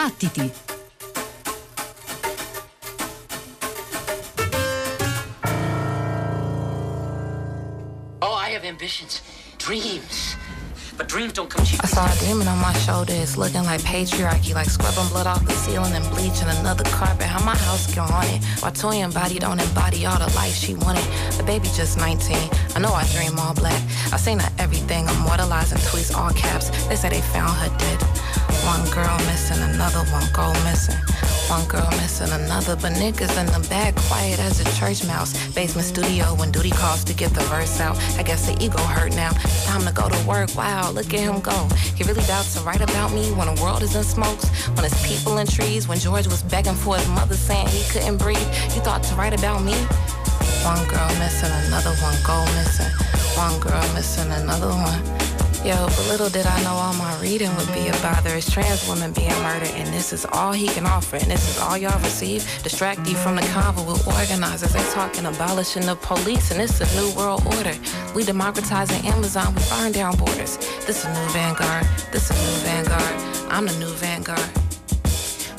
Battiti! Oh, I have ambitions, dreams. But dreams don't come cheap. I saw a demon on my shoulder. It's looking like patriarchy, like scrubbing blood off the ceiling and bleaching another carpet. How my house get haunted? While Toyin body don't embody all the life she wanted. The baby just 19. I know I dream all black. I seen her everything, immortalizing tweets all caps. They say they found her dead. One girl missing, another one go missing. One girl missing another, but niggas in the back quiet as a church mouse. Basement studio when duty calls to get the verse out. I guess the ego hurt now. Time to go to work. Wow, look at him go. He really doubts to write about me when the world is in smokes. When it's people in trees. When George was begging for his mother saying he couldn't breathe. You thought to write about me? One girl missing, another one go missing. One girl missing, another one. Yo, but little did I know all my reading would be about there is trans women being murdered, and this is all he can offer, and this is all y'all receive. Distract you from the convo with organizers. They talking abolishing the police, and it's a new world order. We democratizing Amazon, we burn down borders. This is a new vanguard. This is a new vanguard. I'm the new vanguard.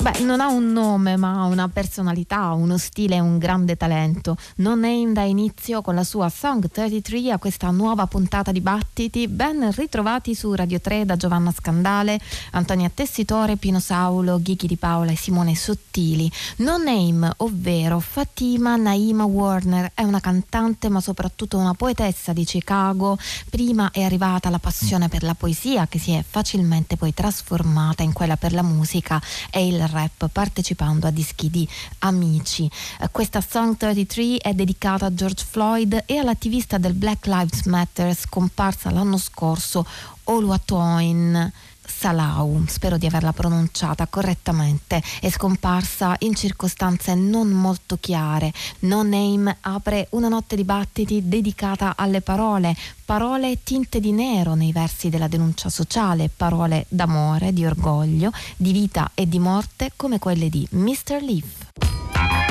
Beh, non ha un nome, ma ha una personalità, uno stile e un grande talento. No Name da inizio con la sua Song 33 a questa nuova puntata di Battiti, ben ritrovati su Radio 3 da Giovanna Scandale, Antonia Tessitore, Pino Saulo, Ghighi di Paola e Simone Sottili. No Name, ovvero Fatima Naima Warner, è una cantante ma soprattutto una poetessa di Chicago. Prima è arrivata la passione per la poesia che si è facilmente poi trasformata in quella per la musica e il rap partecipando a dischi di amici. Eh, Questa Song 33 è dedicata a George Floyd e all'attivista del Black Lives Matter scomparsa l'anno scorso Oluwatoin Salau, spero di averla pronunciata correttamente, è scomparsa in circostanze non molto chiare. No Name apre una notte di battiti dedicata alle parole, parole tinte di nero nei versi della denuncia sociale, parole d'amore, di orgoglio, di vita e di morte come quelle di Mr. Leaf.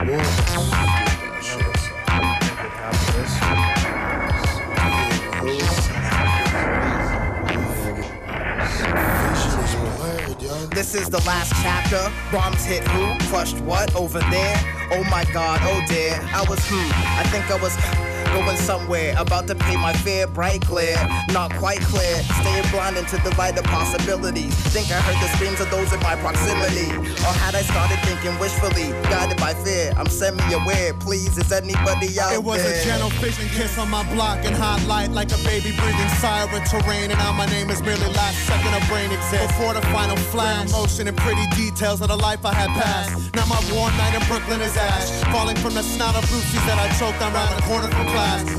This is the last chapter. Bombs hit who? Crushed what? Over there? Oh my god, oh dear. I was, hmm, I think I was going somewhere. About to pay my fare, bright clear. Not quite clear. Staying blind into the light of possibilities. Think I heard the screams of those in my proximity. Or had I started thinking wishfully? Guided by fear. I'm semi-aware. Please, is anybody out there? It was there? a gentle fishing kiss on my block and hot light like a baby breathing siren terrain. And now my name is merely last second of brain exists. Before the final flash, motion and pretty details of the life I had passed. Now my warm night in Brooklyn is ash. Falling from the snout of Brucey's that I choked on around the corner from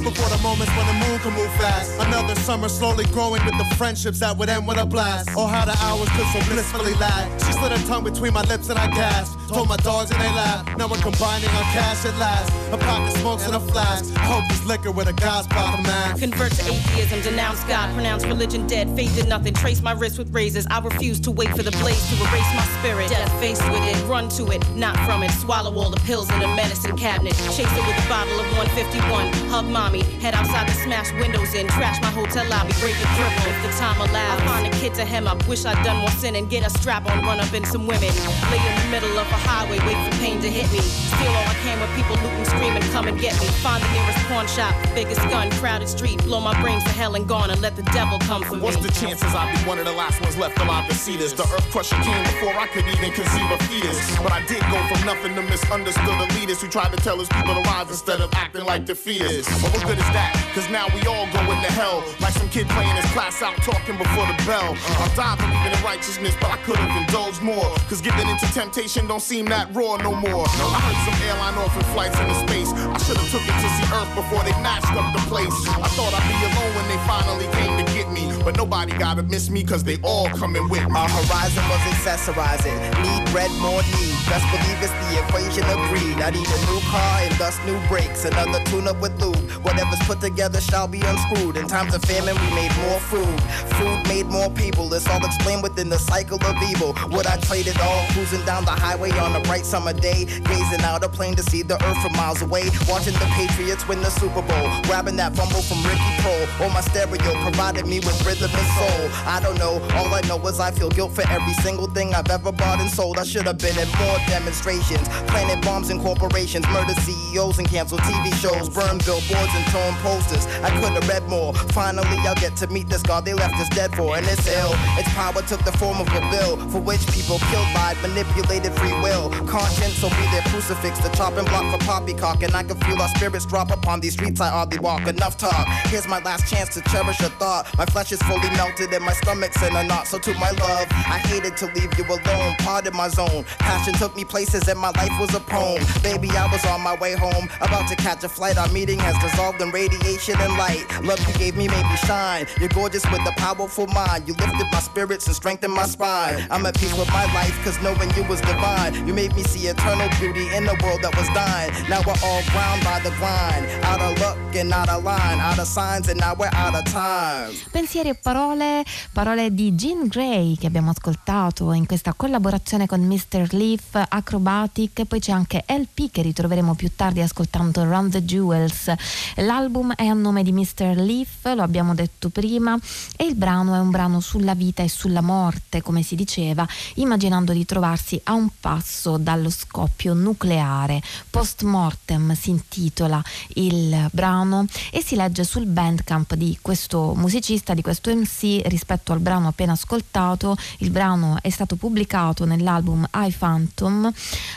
Before the moments when the moon can move fast. Another summer slowly growing with the friendships that would end with a blast. Oh, how the hours could so blissfully lag. She slid her tongue between my lips and I gasped. Told my dogs and they laughed. Now we're combining our cash at last. A pocket smokes and a flask. Hope is liquor with a God's bottom man. Convert to atheism, denounce God, pronounce religion dead, faith in nothing, trace my wrist with razors. I refuse to wait for the blaze to erase my spirit. Death faced with it, run to it, not from it. Swallow all the pills in the medicine cabinet. Chase it with a bottle of 151. Hug mommy, head outside to smash windows in, trash my hotel lobby, break the cripple if the time allows. I find a kid to hem up, wish I'd done more sin and get a strap on, run up in some women. Lay in the middle of a highway, wait for pain to hit me. Steal all I can with people looting, screaming, come and get me. Find the nearest pawn shop, biggest gun, crowded street, blow my brains to hell and gone and let the devil come for me. What's the chances I'll be one of the last ones left alive to see this? The earth crusher came before I could even conceive a fetus. But I did go from nothing to misunderstood elitists who tried to tell us people to rise instead of acting like defeaters. But what good is that? Cause now we all going to hell. Like some kid playing his class out talking before the bell. I'll die believing in righteousness, but I could have indulged more. Cause giving into temptation don't seem that raw no more. I heard some airline offering flights into space. I should have took it to see Earth before they mashed up the place. I thought I'd be alone when they finally came to get me. But nobody gotta miss me, cause they all coming with me. Our horizon was accessorizing. Need bread, more need. Best believe it's the equation of greed. I need a new car and thus new brakes. Another tune up with lube. Whatever's put together shall be unscrewed. In times of famine, we made more food. Food made more people. It's all explained within the cycle of evil. Would I trade it all? Cruising down the highway on a bright summer day. Gazing out a plane to see the earth from miles away. Watching the Patriots win the Super Bowl. Grabbing that fumble from Ricky Proehl. On my stereo provided me with rhythm and soul. I don't know. All I know is I feel guilt for every single thing I've ever bought and sold. I should have been at more demonstrations. Planted bombs in corporations. Murder CEOs and canceled TV shows. burned billboards and torn posters. I could have read more. Finally, I'll get to meet this God they left us dead for. And it's ill. Its power took the form of a bill for which people killed by manipulated free will. Conscience will be their crucifix. The chopping block for poppycock. And I can feel our spirits drop upon these streets I hardly walk. Enough talk. Here's my last chance to cherish a thought. My flesh is fully melted and my stomach's in a knot. So to my love, I hated to leave you alone. Part of my zone. Passion took me places and my life was a poem. Baby, I was on my way home. About to catch a flight. Our meeting has dissolved in radiation and light. Love you gave me made me shine. You're gorgeous with a powerful mind. You lifted my spirits and strengthened my spine. I'm at peace with my life, cause knowing you was divine. You made me see eternal beauty in a world that was dying. Now we're all ground by the grind. Out of luck and out of line. Out of signs and now we're out of time. Pensieri e parole, parole di Jean Grey che abbiamo ascoltato in questa collaborazione con Mr. Leaf, Acrobatic, poi c'è anche LP che ritroveremo più tardi ascoltando Run the Jewels. L'album è a nome di Mr. Leaf, lo abbiamo detto prima, e il brano è un brano sulla vita e sulla morte, come si diceva, immaginando di trovarsi a un passo dallo scoppio nucleare. Post mortem si intitola il brano e si legge sul bandcamp di questo musicista, di questo MC rispetto al brano appena ascoltato. Il brano è stato pubblicato nell'album I Phantom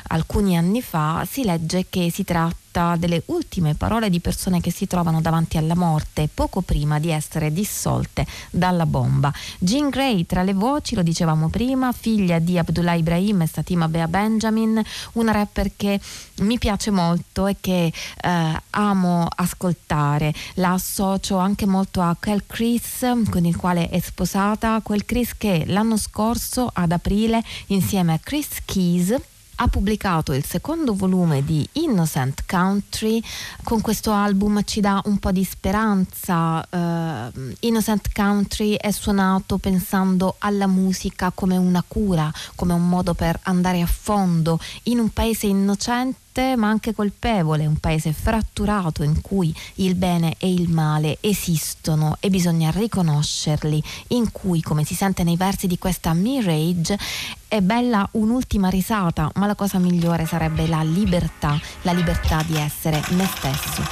alcuni anni fa. Si legge che si tratta delle ultime parole di persone che si trovano davanti alla morte poco prima di essere dissolte dalla bomba. Jean Grey tra le voci, lo dicevamo prima, figlia di Abdullah Ibrahim e Satima Bea Benjamin, una rapper che mi piace molto e che eh, amo ascoltare. La associo anche molto a Kel Chris con il quale è sposata, quel Chris che l'anno scorso ad aprile insieme a Chris Keys ha pubblicato il secondo volume di Innocent Country. Con questo album ci dà un po' di speranza. Uh, Innocent Country è suonato pensando alla musica come una cura, come un modo per andare a fondo in un paese innocente ma anche colpevole, un paese fratturato in cui il bene e il male esistono e bisogna riconoscerli, in cui, come si sente nei versi di questa Mirage, è bella un'ultima risata, ma la cosa migliore sarebbe la libertà, la libertà di essere me stesso.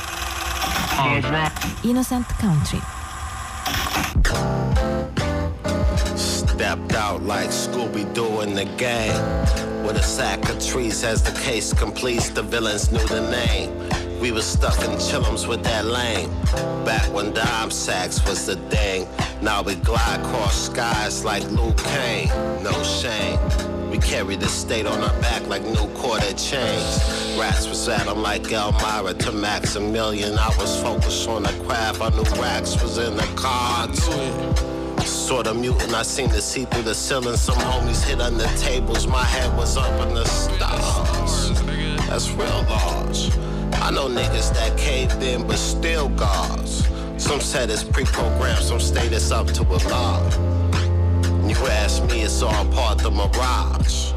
Innocent Country. Stepped out like Scooby Doo in the game. With a sack of trees as the case completes, the villains knew the name. We was in chillums with that lane. Back when dime sacks was the thing. Now we glide across skies like Luke Kane. No shame. We carry the state on our back like new quarter chains. Rats was at 'em like Elmira to Maximilian. I was focused on the craft. I knew racks was in the cards. Sort of mutant, I seem to see through the ceiling. Some homies hit under tables. My head was up in the stars. That's real large. I know niggas that caved in but still gods. Some said it's pre-programmed, some state it's up to a law. You ask me, it's all part of the mirage.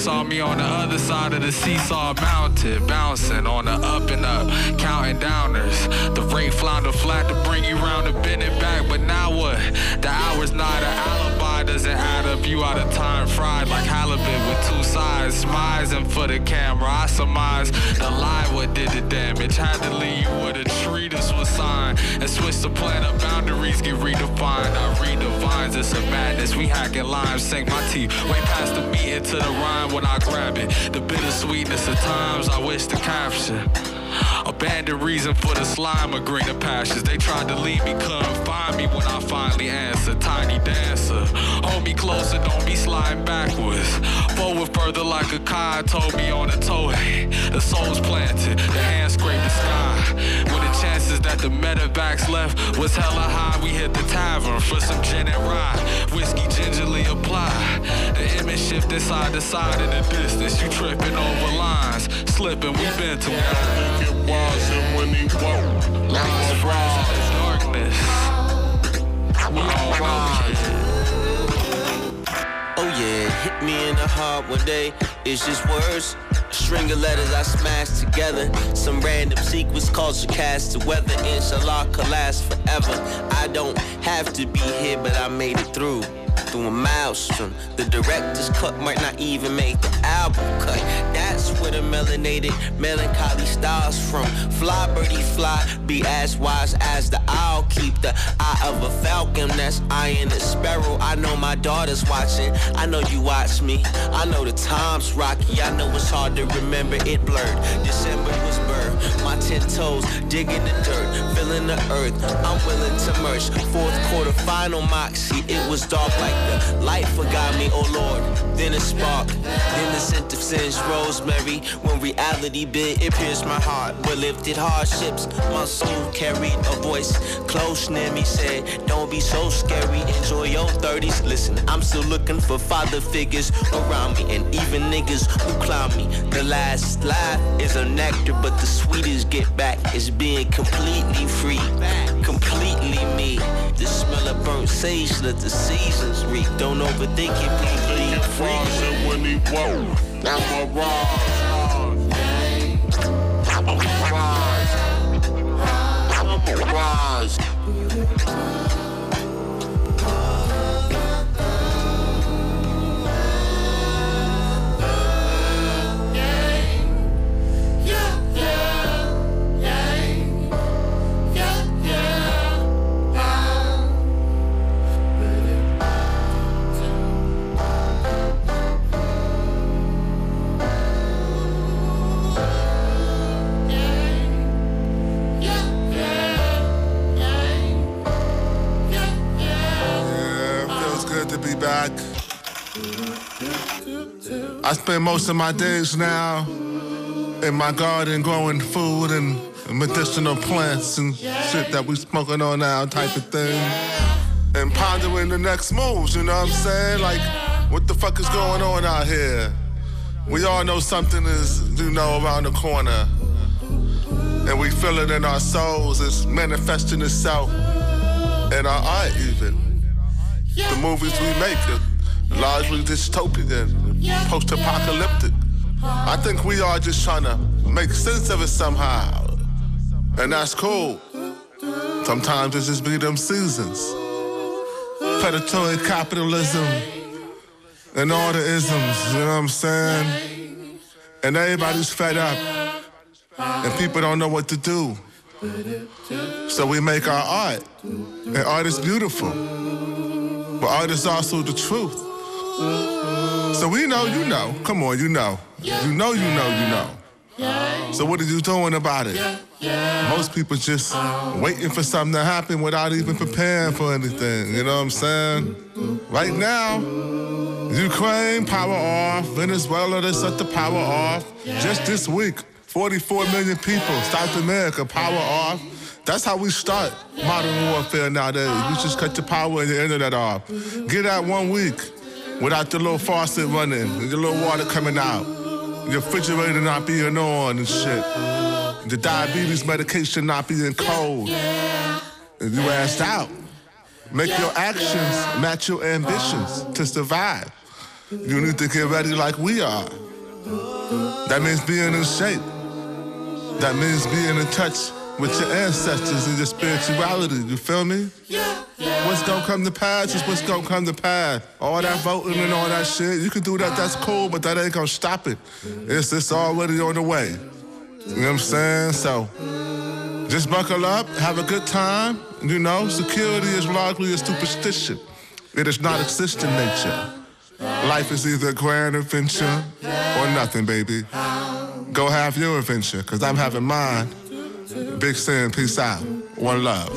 Saw me on the other side of the seesaw mountain, bouncing on the up and up, counting downers. The rate flounder flat to bring you round and bend it back, but now what? The hour's not an alibi, doesn't add up. You out of time, fried like halibut with two sides, Smiles smizing for the camera. I surmise the lie what did the damage. Had to leave with a treatise was signed and switch the plan of boundaries get redefined. I read the vines, it's a madness. We hacking limes, sink my teeth way past the meat into the rhyme when I grab it. The bittersweetness of times I wish to capture. Bandit reason for the slime of greener pastures. They tried to leave me, couldn't find me when I finally answered. Tiny dancer, hold me closer, don't be sliding backwards. Forward further like a kite told me on a toe. The soul's planted, the hand scraped the sky. When the chances that the medevacs left was hella high, we hit the tavern for some gin and rye. Whiskey gingerly applied. The image shifted side to side in the distance. You tripping over lines, slipping, we been too was and when he of darkness. We all know Oh yeah, hit me in the heart one day. It's just words. A string of letters I smashed together. Some random sequence culture cast to weather. Inshallah could last forever. I don't have to be here, but I made it through. Through a maelstrom. The director's cut might not even make the album cut. That's where the melanated melancholy stars from. Fly birdie fly, be as wise as the owl. Keep the eye of a falcon that's eyeing a sparrow. I know my daughter's watching. I know you watch me. I know the time's rocky. I know it's hard to remember it blurred. December was birth. My ten toes digging the dirt, feeling the earth. I'm willing to merge. Fourth quarter final moxie. It was dark like the light forgot me, oh Lord. Then a spark, then the scent of sin's rosemary. When reality bit, it pierced my heart. But lifted hardships, my soul carried a voice close near me. Said, Don't be so scary, enjoy your 30s. Listen, I'm still looking for father figures around me, and even niggas who clown me. The last laugh is a nectar, but the sweetest get back is being completely free. Completely me. The smell of burnt sage, let the seasons reek. Don't overthink it, please, please. Was and when he woke. I'm a rise. I'm a rise. I'm a rise. I spend most of my days now in my garden growing food and medicinal plants and shit that we smoking on now type of thing. And pondering the next moves, you know what I'm saying? Like, what the fuck is going on out here? We all know something is, you know, around the corner. And we feel it in our souls. It's manifesting itself in our art even. The movies we make are largely dystopian, post-apocalyptic. I think we are just trying to make sense of it somehow. And that's cool. Sometimes it's just be them seasons. Predatory capitalism and all the isms, you know what I'm saying? And everybody's fed up. And people don't know what to do. So we make our art. And art is beautiful. But art is also the truth. So we know you know. Come on, you know. You know you know you know. So what are you doing about it? Most people just waiting for something to happen without even preparing for anything. You know what I'm saying? Right now, Ukraine, power off. Venezuela, they set the power off. Just this week, 44 million people, South America, power off. That's how we start modern warfare nowadays. You just cut your power and your internet off. Get out one week without the little faucet running, your little water coming out, your refrigerator not being on and shit, the diabetes medication not being cold. And you asked out. Make your actions match your ambitions to survive. You need to get ready like we are. That means being in shape. That means being in touch with your ancestors and your spirituality. You feel me? What's gonna come to pass is what's gonna come to pass. All that voting and all that shit, you can do that, that's cool, but that ain't gonna stop it. It's, it's already on the way. You know what I'm saying? So, just buckle up, have a good time. You know, security is largely a superstition. It does not exist in nature. Life is either a grand adventure or nothing, baby. Go have your adventure, because I'm having mine. Big Sin, peace out. One love.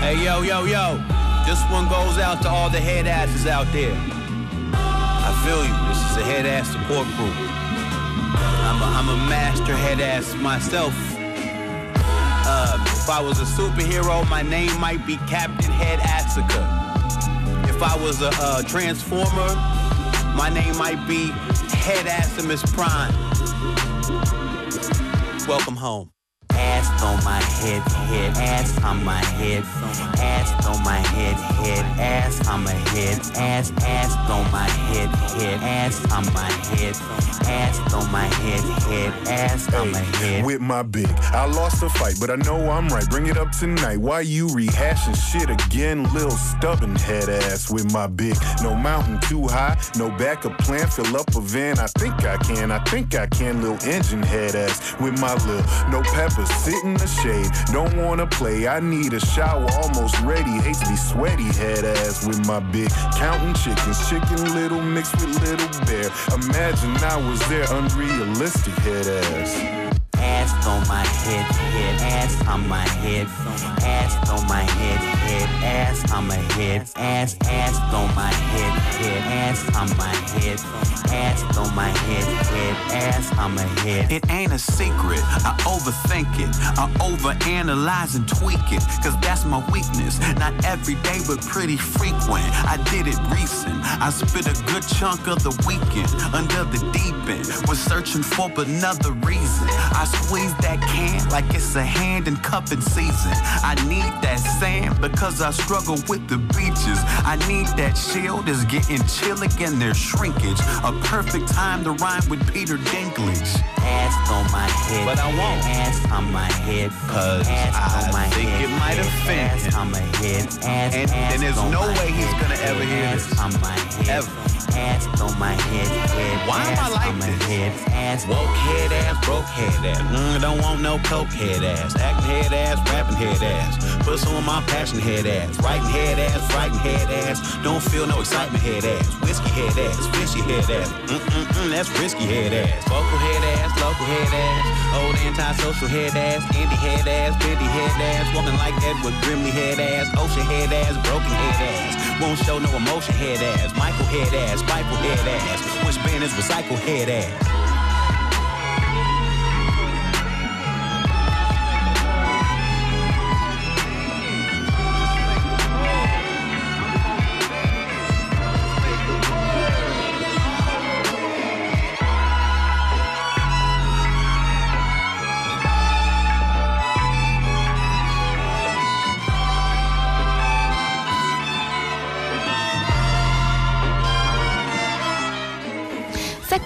Hey, yo, yo, yo. This one goes out to all the head asses out there. I feel you. This is a head ass support group. I'm a, I'm a master head ass myself. Uh, if I was a superhero, my name might be Captain Head Asuka. If I was a, a transformer, my name might be Head Assimus Prime. Welcome home. Ass on my head, head, ass on my head, ass on my head, head, ass on my head, ass, ass on my head, head, ass on my head, ass on my head, head, ass on my head. With my big, I lost the fight, but I know I'm right. Bring it up tonight. Why you rehashing shit again, lil stubborn head ass? With my big, no mountain too high, no backup plan. Fill up a van. I think I can, I think I can. Lil engine head ass with my lil, no peppers. Sit in the shade, don't wanna play. I need a shower, almost ready. Hate to be sweaty head ass with my big counting chickens, chicken little mixed with little bear. Imagine I was there, unrealistic head ass. Ass on my head, head, ass on my head, ass on my head, head, ass on my head, ass, ass on my head, head, ass on my head, ass on my head, head, ass on my head. It ain't a secret, I overthink it, I overanalyze and tweak it, cause that's my weakness. Not every day, but pretty frequent. I did it recent, I spent a good chunk of the weekend under the deep end, was searching for another reason. I squeeze that can like it's a hand in cupping season. I need that sand because I struggle with the beaches. I need that shield is getting chill again, there's shrinkage. A perfect time to rhyme with Peter Dinklage. Ass on my head, But I won't. Ass on my head, Cause ass I on my think head, it might offend ass him. on my head, ass, And- ass and there's on no way he's gonna ever hear this. on my head, Ever. ass on my head, head, Why am I like on my this? head, ass Woke head ass, broke head ass. Mm, don't want no coke head ass. Acting head ass, rapping head ass. Put on my passion head ass. Writing head ass, writing head ass. Don't feel no excitement head ass. Whiskey head ass, fishy head ass. Mm-mm-mm, that's risky head ass. Vocal head ass, local head ass. Old antisocial head ass. Indie head ass, bendy head ass. Walking like Edward Grimley head ass. Ocean head ass, broken head ass. Won't show no emotion head ass. Michael head ass, spiteful head ass. Which band is recycle head ass?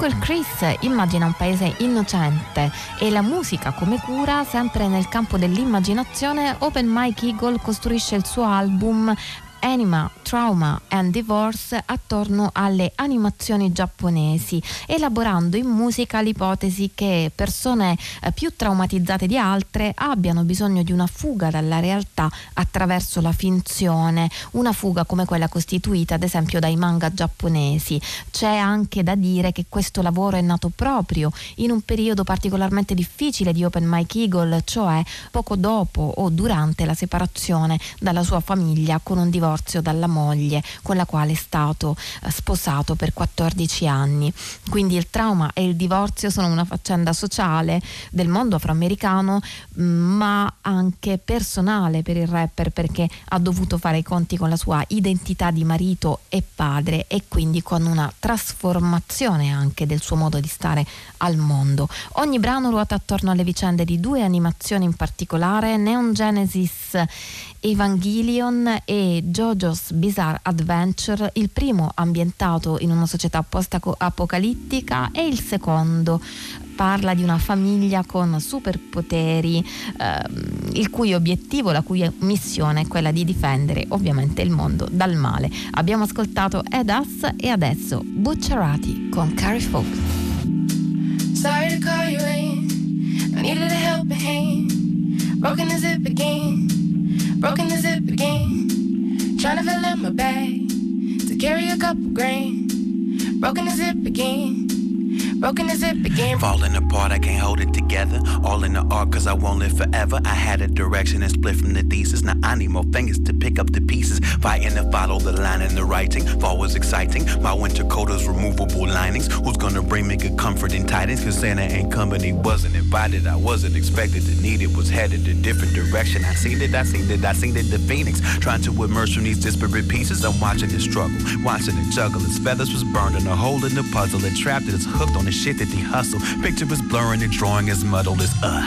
Sequel Chris immagina un paese innocente e la musica come cura, sempre nel campo dell'immaginazione, Open Mike Eagle costruisce il suo album Anima, Trauma and Divorce attorno alle animazioni giapponesi, elaborando in musica l'ipotesi che persone eh, più traumatizzate di altre abbiano bisogno di una fuga dalla realtà attraverso la finzione, una fuga come quella costituita ad esempio dai manga giapponesi. C'è anche da dire che questo lavoro è nato proprio in un periodo particolarmente difficile di Open Mike Eagle, cioè poco dopo o durante la separazione dalla sua famiglia con un divorzio dalla moglie con la quale è stato eh, sposato per 14 anni. Quindi il trauma e il divorzio sono una faccenda sociale del mondo afroamericano, mh, ma anche personale per il rapper perché ha dovuto fare i conti con la sua identità di marito e padre e quindi con una trasformazione anche del suo modo di stare al mondo. Ogni brano ruota attorno alle vicende di due animazioni in particolare, Neon Genesis Evangelion e JoJo's Bizarre Adventure, il primo ambientato in una società post-apocalittica e il secondo parla di una famiglia con superpoteri ehm, il cui obiettivo, la cui missione è quella di difendere ovviamente il mondo dal male. Abbiamo ascoltato Ed Us e adesso Butcherati con Carrie Folk. Sorry to call you in. I needed a helping hand. Broken the zip again. Broken the zip again. Trying to fill up my bag to carry a couple grain. Broken the zip again. Broken as it began. Falling apart, I can't hold it together. All in the art, cause I won't live forever. I had a direction and split from the thesis. Now I need more fingers to pick up the pieces. Fighting to follow the line in the writing. Fall was exciting. My winter coat is removable linings. Who's gonna bring me good comfort and tidings? Cause Santa and company wasn't invited. I wasn't expected to need it. Was headed a different direction. I seen it, I seen it, I seen it. The phoenix trying to emerge from these disparate pieces. I'm watching it struggle, watching it juggle. Its feathers was burned in a hole in the puzzle. It trapped it, it's hooked on the shit that they hustle. Picture is blurring, the drawing is muddled as uh.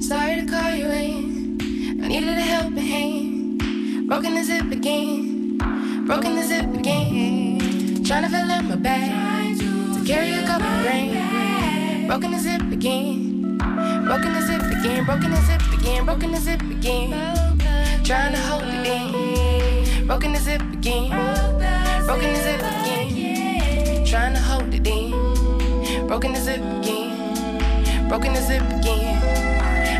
Sorry to call you in. I needed a helping hand. Broken the zip again. Broken the zip again. Trying to fill up my bag to carry a couple grain. Broken the zip again. Broken the zip again. Broken the zip again. Broken the zip again. Trying to hold it in. Broken the zip again. Broken the zip again. Trying to hold it in. Broken the zip again. Broken the zip again.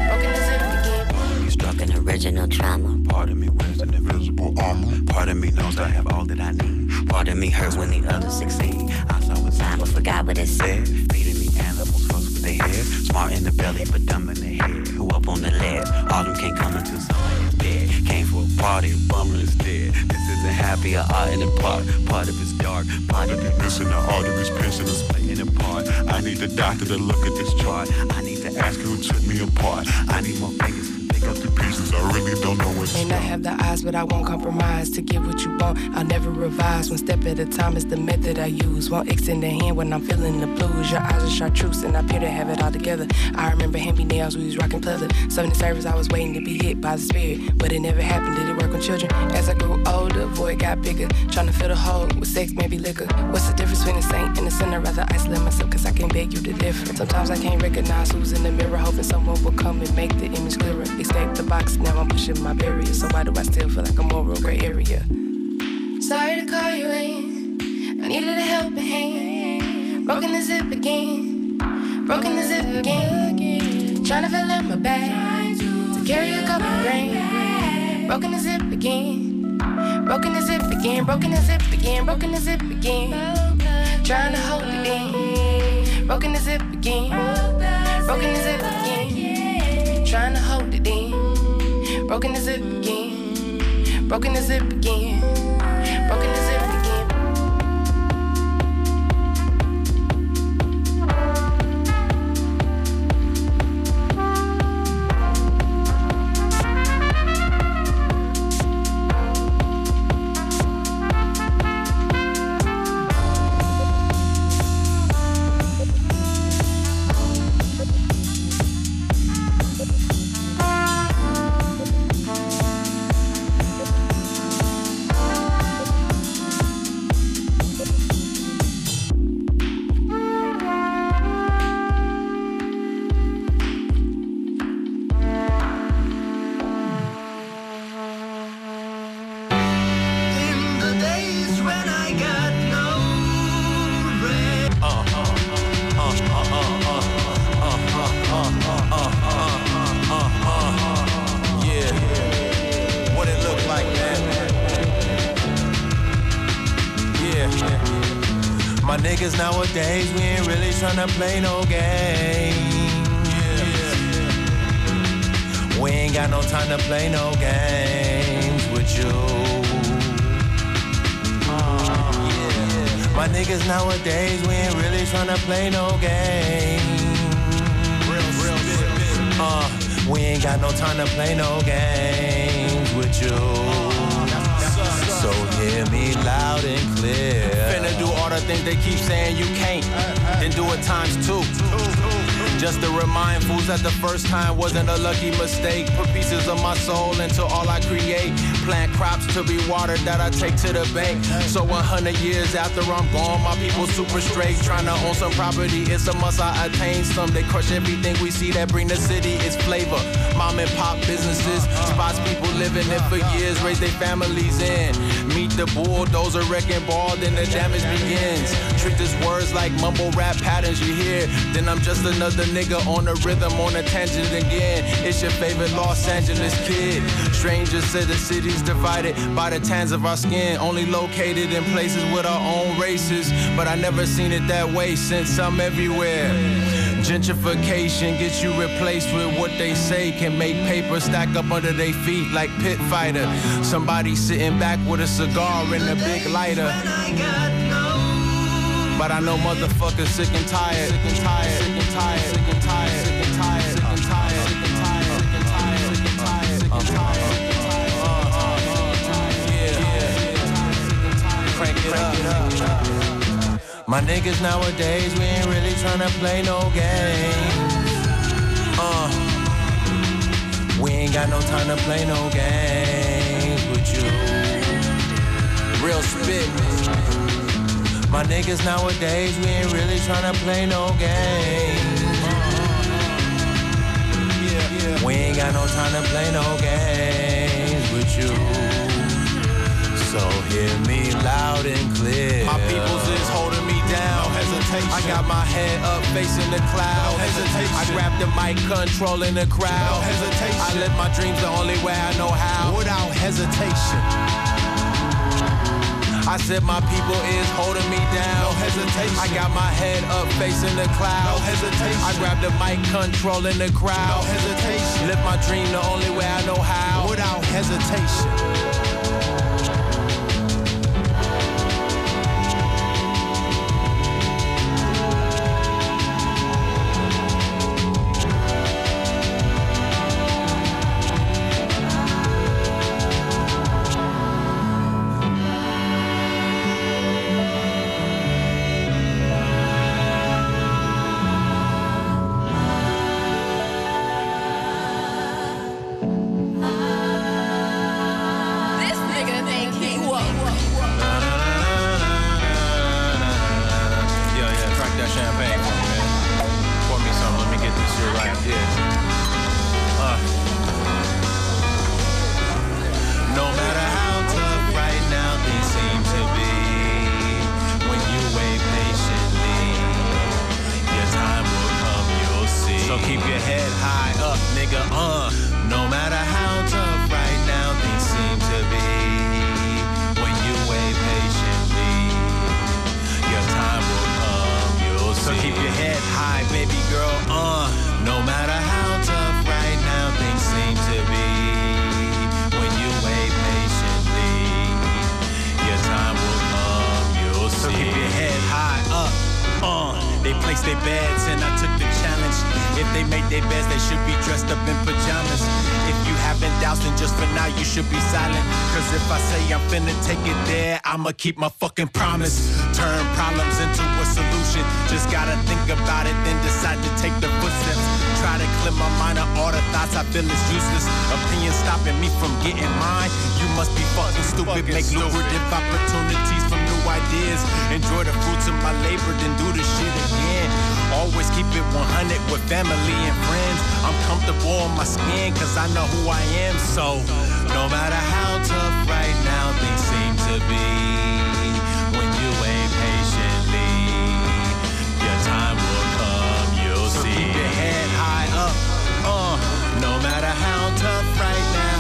Broken the zip again. Struck an original trauma. Part of me wears an invisible armor. Part of me knows I have all that I need. Part of me hurts when the others succeed. I saw a sign but forgot what it said. Feeding me animals fuss with their head. Smart in the belly but dumb in the head. Who up on the ledge? All them can't come until somebody's dead. Came for a party, bummer is dead. This isn't happy, I art in the part. Part of it's dark, part of it missing the arteries, piercing is I need the doctor to look at this chart. I need to ask who took me apart. I need more fingers pick up the pieces. I really don't know to May not have the eyes, but I won't compromise to get what you want. I'll never revise. One step at a time is the method I use. One X in the hand when I'm feeling the blues. Your eyes are chartreuse, and I appear to have it all together. I remember me nails, we was rocking pleather. Sunday service, I was waiting to be hit by the spirit, but it never happened. Did it work on children? As I grew older, void got bigger. Trying to fill the hole with sex, maybe liquor. What's the difference between a saint and a sinner? Rather isolate myself, cause I can't beg you to differ. Sometimes I can't recognize who's in the mirror, hoping someone will come and make the image clearer. Escape the box, now I'm pushing my barrier. So why do I still feel like I'm moral gray area? Sorry to call you in. I needed a helping hand. Broken the zip again. Broken the zip again. Trying to fill up my bag to carry a couple grain. Broken the zip again. Broken the zip again. Broken the zip again. Broken the zip again. Trying to hold it in. Broken the zip again. Broken the zip again. Trying to hold it in. Broken the zip again. Broken the zip again. Broken the zip ain't really tryna play no mistake. Put pieces of my soul into all I create. Plant crops to be watered that I take to the bank. So 100 years after I'm gone, my people super straight. Trying to own some property, it's a must I attain some. They crush everything we see that bring the city its flavor. Mom and pop businesses, spots people living in for years, raise their families in. Meet the bulldozer wrecking ball, then the damage begins. Treat these words like mumble rap patterns you hear. Then I'm just another nigga on a rhythm, on a tangent again. It's your favorite Los Angeles kid. Strangers say the city's divided by the tans of our skin. Only located in places with our own races. But I never seen it that way since I'm everywhere. Gentrification gets you replaced with what they say can make paper stack up under their feet like pit fighter. Somebody sitting back with a cigar and a big lighter. But I know motherfuckers sick and tired, sick and tired, sick and tired, sick and tired, sick and tired, sick and tired, sick and tired, sick and tired, sick and tired, sick and tired. Crank it up. My niggas nowadays, we ain't really tryna play no games. Uh, we ain't got no time to play no games with you. Real spit. My niggas nowadays, we ain't really tryna play no games. We ain't got no time to play no games with you. So hear me loud and clear. My peoples is holding me down. No hesitation. I got my head up facing the cloud. No hesitation. I grab the mic, controlling the crowd. No hesitation. I live my dreams the only way I know how. Without hesitation. I said my people is holding me down. No hesitation. I got my head up facing the cloud. No hesitation. I grab the mic, controlling the crowd. No hesitation. Live my dream the only way I know how. Without hesitation. Stupid. Make lucrative opportunities from new ideas. Enjoy the fruits of my labor, then do the shit again. Always keep it 100 with family and friends. I'm comfortable in my skin cause I know who I am. So, no matter how tough right now things seem to be, when you wait patiently, your time will come, you'll so see. Keep your head high up, uh, no matter how tough right now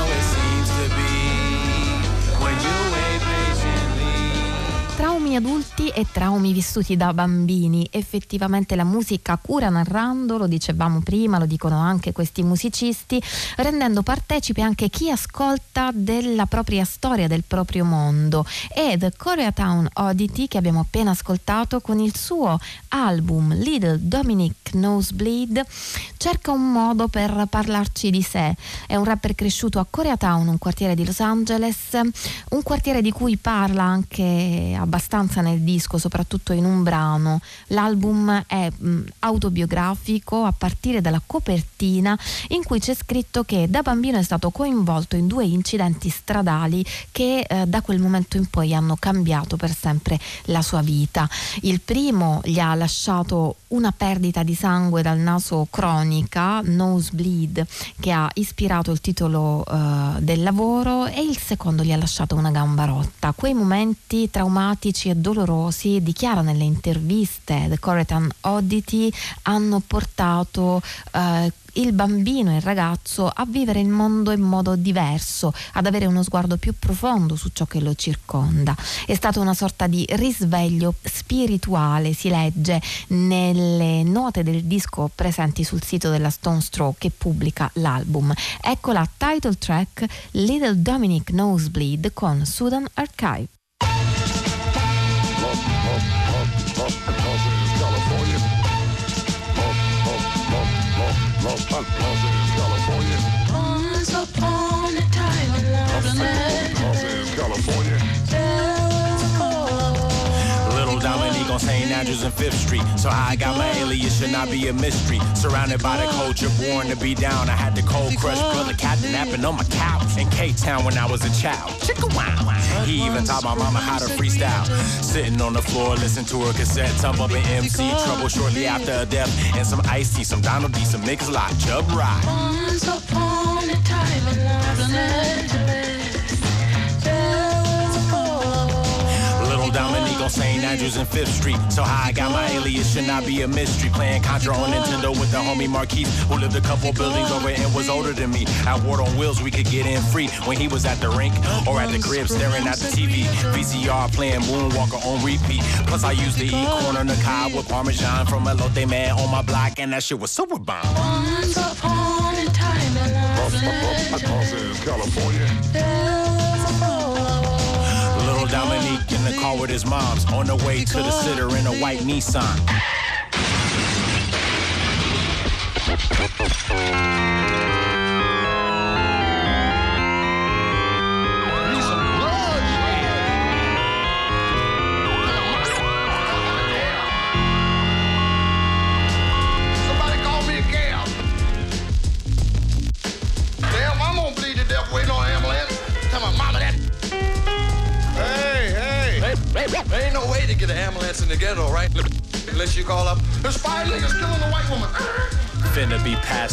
Traumi adulti e traumi vissuti da bambini. Effettivamente la musica cura narrando, lo dicevamo prima, lo dicono anche questi musicisti, rendendo partecipe anche chi ascolta della propria storia, del proprio mondo. E The Koreatown Oddity, che abbiamo appena ascoltato con il suo album Little Dominic Nosebleed, cerca un modo per parlarci di sé. È un rapper cresciuto a Koreatown, un quartiere di Los Angeles, un quartiere di cui parla anche abbastanza nel disco, soprattutto in un brano. L'album è mh, autobiografico a partire dalla copertina in cui c'è scritto che da bambino è stato coinvolto in due incidenti stradali che eh, da quel momento in poi hanno cambiato per sempre la sua vita. Il primo gli ha lasciato una perdita di sangue dal naso cronica, nosebleed, che ha ispirato il titolo eh, del lavoro e il secondo gli ha lasciato una gamba rotta. Quei momenti traumatici tragici e dolorosi, dichiara nelle interviste The Coretan Oddity, hanno portato eh, il bambino, il ragazzo a vivere il mondo in modo diverso, ad avere uno sguardo più profondo su ciò che lo circonda. È stata una sorta di risveglio spirituale, si legge nelle note del disco presenti sul sito della Stone Stroke che pubblica l'album. Ecco la title track Little Dominic Nosebleed con Sudan Archive. On St. Andrews and Fifth Street. So I got my alias should not be a mystery. Surrounded by the culture, born to be down. I had the cold crush brother captain napping on my couch in K-Town when I was a child. He even taught my mama how to freestyle. Sitting on the floor, listen to her cassette, tumble up in MC trouble shortly after a death. And some Ice-T, some Donald D, some Mix Lot, Chubb Rock. Once upon a time in St. Andrews and Fifth Street. So how I got my alias should not be a mystery. Playing Contra on Nintendo with the homie Marquise, who lived a couple buildings over and was older than me. At World on Wheels, we could get in free when he was at the rink or at the crib staring at the TV. VCR playing Moonwalker on repeat. Plus, I used to eat corn on the cob with Parmesan from a Elote Man on my block, and that shit was super bomb. Once upon a time in Los Angeles, California. In the car with his moms on the way to the sitter in a white Nissan.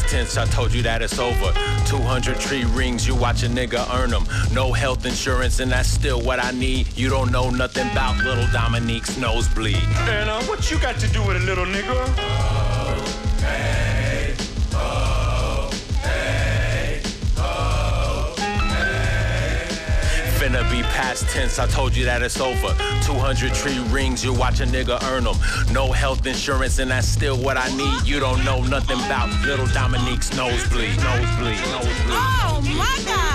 Tense, I told you that it's over. 200 tree rings, you watch a nigga earn them. No health insurance, and that's still what I need. You don't know nothing about little Dominique's nosebleed. And uh, what you got to do with a little nigga? Past tense, I told you that it's over. 200 tree rings, you watch a nigga earn them. No health insurance, and that's still what I need. You don't know nothing about little Dominique's nosebleed. Nosebleed, nosebleed. Oh my God!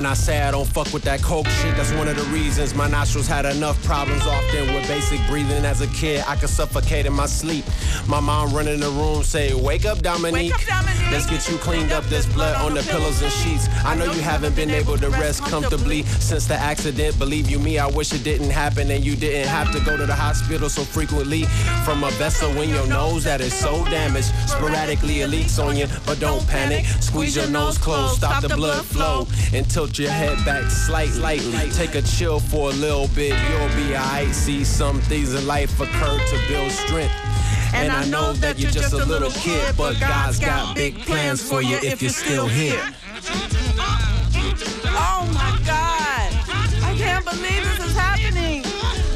When I say I don't fuck with that coke shit, that's one of the reasons my nostrils had enough problems often with basic breathing as a kid. I could suffocate in my sleep. My mom run in the room, say, Wake up, Dominique. Let's get you cleaned up. There's blood on the pillows and sheets. I know you haven't been able to rest comfortably since the accident. Believe you me, I wish it didn't happen and you didn't have to go to the hospital so frequently. From a vessel in your nose that is so damaged. Sporadically it leaks on you, but don't panic. Squeeze your nose closed, stop the blood flow, and tilt your head back slightly. Take a chill for a little bit, you'll be alright. See some things in life occur to build strength. And I know that you're just a little kid, but God's got big plans for you if you're still here. Oh my God! I can't believe this is happening.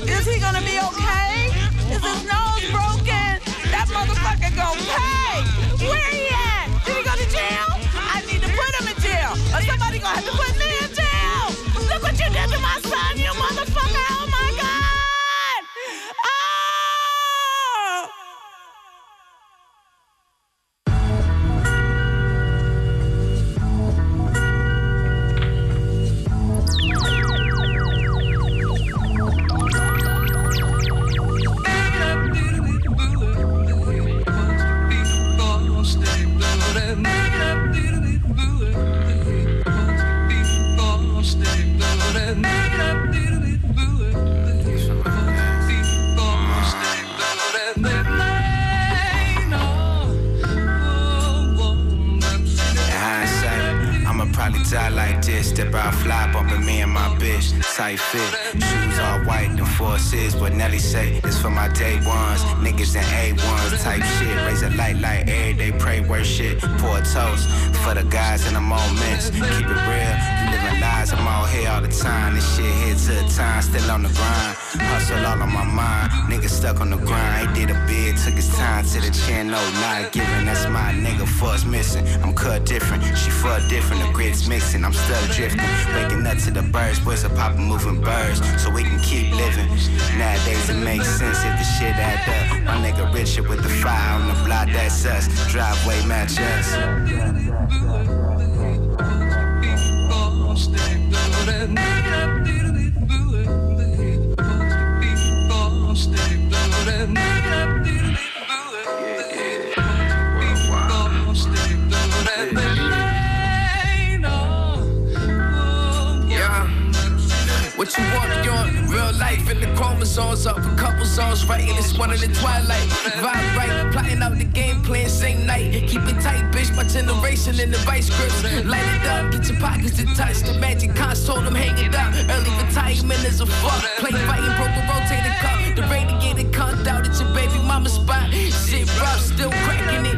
Is he gonna be okay? Is his nose broken? That motherfucker gonna pay. Where he at? Did he go to jail? I need to put him in jail, or somebody gonna have to put birds. Boys are popping, moving birds. So we can keep living. Nowadays it makes sense if the shit add up. My nigga Richard with the fire on the block. That's us. Driveway match us. What you want on? Real life in the chromosomes up a couple zones and it's one in the twilight. Vibe right, plotting out the game plan same night. Keep it tight, bitch. My generation in the vice grips. Light it up, get your pockets to touch. The magic console, them hang it up. Early retirement is a fuck. Play fighting, broke a rotated cup. The radiator cunt out at your baby mama spot. Shit rough, still cracking it.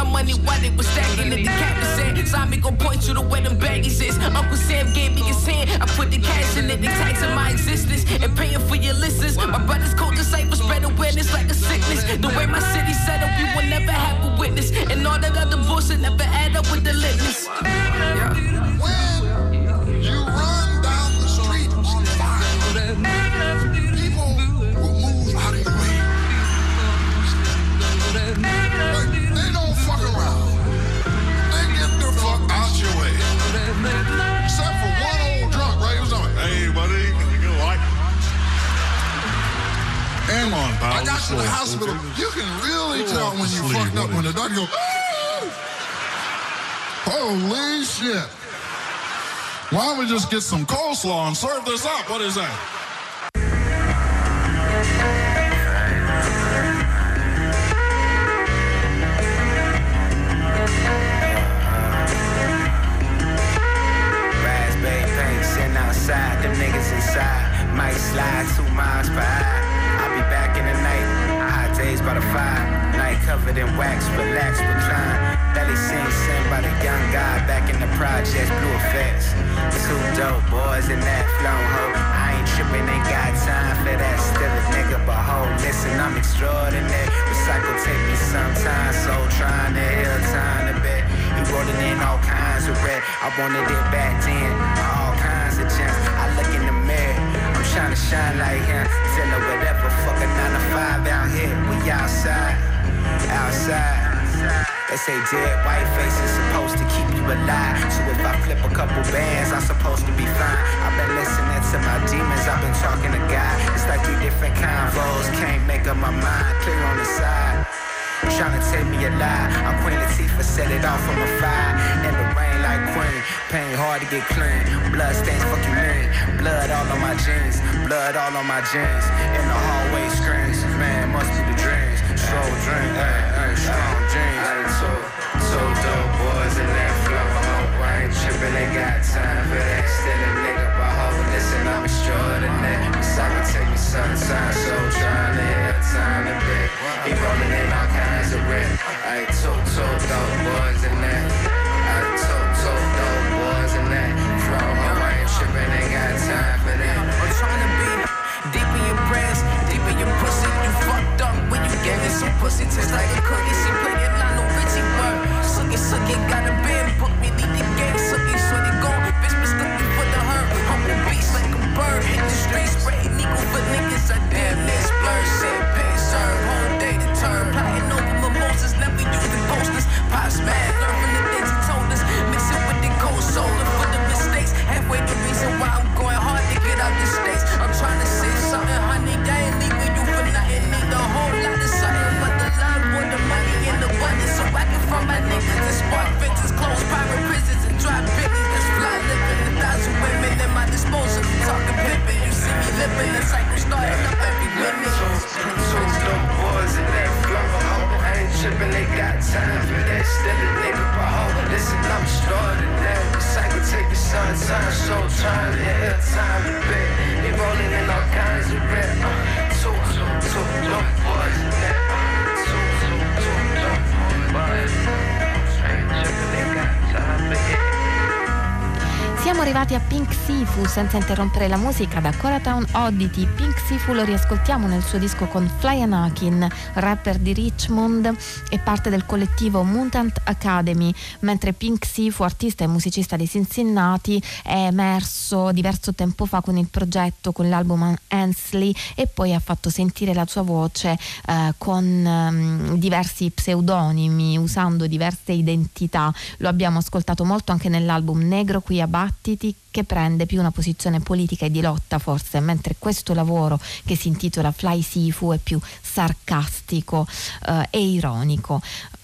Our money while they was stacking it. The said, Simon gon' point you to where them baggies is. Uncle Sam gave me his hand. I put the cash in it, they taxing my existence and paying for your listeners. My brother's code disciple spread awareness like a sickness. The way my city set up, we will never have a witness. And all that other bullshit never add up with the litness. I got to the hospital. You can really tell when you sleep, fucked up when the doctor goes, "Ah!" Holy shit. Why don't we just get some coleslaw and serve this up? What is that? Raspberry paint sitting outside, them niggas inside. Might slide two miles per hour. Days by the fire. Night covered in wax, relax, recline. Belly sing, sing by the young guy back in the projects, blue effects. Two dope boys in that flow ho. I ain't tripping, ain't got time for that. Still a nigga, but ho, listen, I'm extraordinary. Recycle take me sometimes, so trying to heal time to bet. He rolling in all kinds of red. I wanted it back then, all kinds of chance. I look trying to shine like him. Tell her whatever, fuck a nine to five out here. We outside, outside. They say dead white faces supposed to keep you alive. So if I flip a couple bands, I'm supposed to be fine. I've been listening to my demons, I've been talking to God. It's like three different convos, can't make up my mind, clear on the side. Trying to take me alive. I'm Queen Latifah, set it off on a fire. In the rain like Queen, pain hard to get clean. Blood stains fucking mean. Blood all on my jeans, blood all on my jeans. In the hallway screens, man, must be the dreams. Slow dream, ay, ay, strong jeans. I ain't two, two dope boys in that flow. Hope I ain't tripping, they got time for that. Still a nigga, but hold listen, I'm extraordinary. Recycle take me sometimes, so trying he rolling in all kinds of rent. I took tote dope boys and that. I took tote dope boys and that. From Hawaiian shipping, ain't got time for that. I'm trying to be deep in your breast, deep in your pussy. You fucked up when you gave me some pussy. Taste like a cookie, she playing like no Richie bird. Suck it, got a bed, book me, leave the gang, suck sweaty so they gone. Bitch, mistook me for the hurt. I'm a beast like a bird, hit the streets, spray equal for niggas. I us mad. Learn from the things he told us. Mix it with the cold shoulder for the mistakes. Halfway the reason why I'm going hard to get out the states. I'm trying to say something, honey. That ain't leaving you for nothing. Need a whole lot of something, but the love with the money and the money. So I can find my niggas and spark fences, close private prisons and drive bitches. That's fly living. A thousand women at my disposal. Talking pimping. You see me living. The cycle starting up every minute tripping, they got time for that. Stepping, they up a hole. Listen, I'm starting that. Cycle a sun, time, so time, yeah, time to bet. They rolling in all kinds of rap. Uh, two, two, two, two. Arrivati a Pink Sifu senza interrompere la musica da Coratown Oddity. Pink Sifu lo riascoltiamo nel suo disco con Fly Anakin, rapper di Richmond e parte del collettivo Mutant Academy, mentre Pink Sifu, artista e musicista di Cincinnati, è emerso diverso tempo fa con il progetto, con l'album Ansley e poi ha fatto sentire la sua voce eh, con ehm, diversi pseudonimi, usando diverse identità. Lo abbiamo ascoltato molto anche nell'album Negro qui a Battiti che prende più una posizione politica e di lotta forse, mentre questo lavoro che si intitola Fly Sifu è più sarcastico eh, e ironico.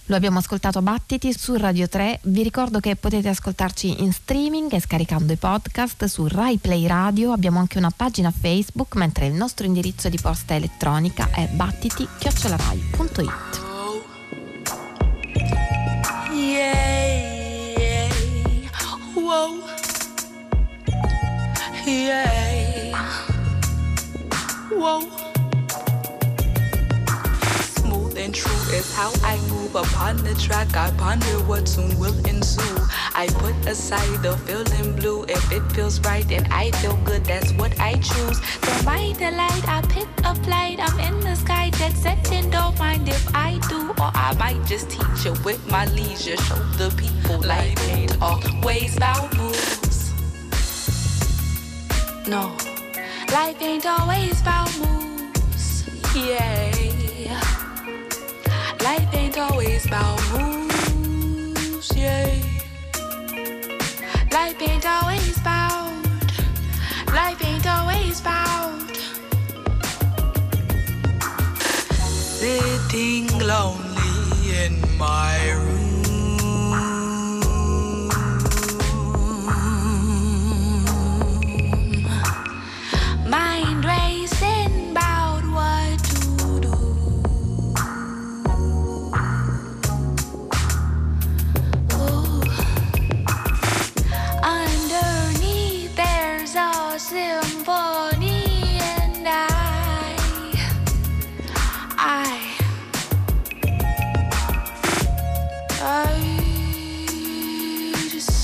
Lo abbiamo ascoltato a Battiti su Radio 3. Vi ricordo che potete ascoltarci in streaming e scaricando i podcast su Rai Play Radio. Abbiamo anche una pagina Facebook, mentre il nostro indirizzo di posta elettronica è battiti-rai.it. Yeah, whoa, yeah, whoa. Smooth and true is how I move upon the track. I ponder what soon will ensue. I put aside the feeling blue. If it feels right and I feel good, that's what I choose. I pick a flight. I'm in the sky. Don't mind if I do, or I might just teach you with my leisure. Show the people life ain't always about moves. No, life ain't always about moves. Yeah. Life ain't always about moves, yeah. Life ain't always about. Life ain't always about. Sitting lonely in my room.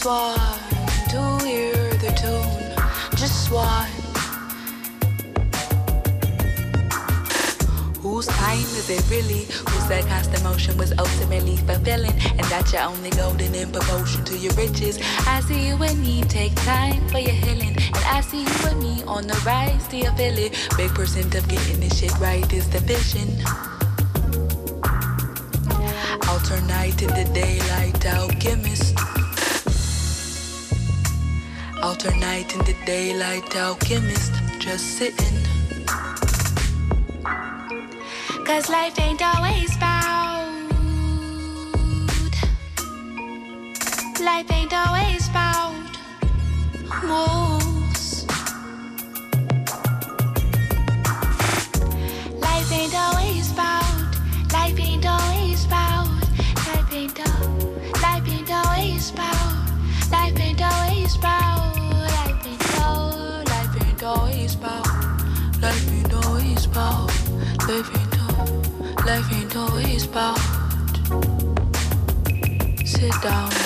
Just want to hear the tune just want Whose time is it really? Who said constant motion was ultimately fulfilling? And that you're only golden in proportion to your riches. I see you and me take time for your healing. And I see you and me on the rise to your feeling. Big percent of getting this shit right is the vision. Alternate in the daylight alchemist. Alternate in the daylight alchemist. Just sitting. Cause life ain't always bound. Life ain't always bound. Moves. Ain't al- Life ain't always bound. Sit down.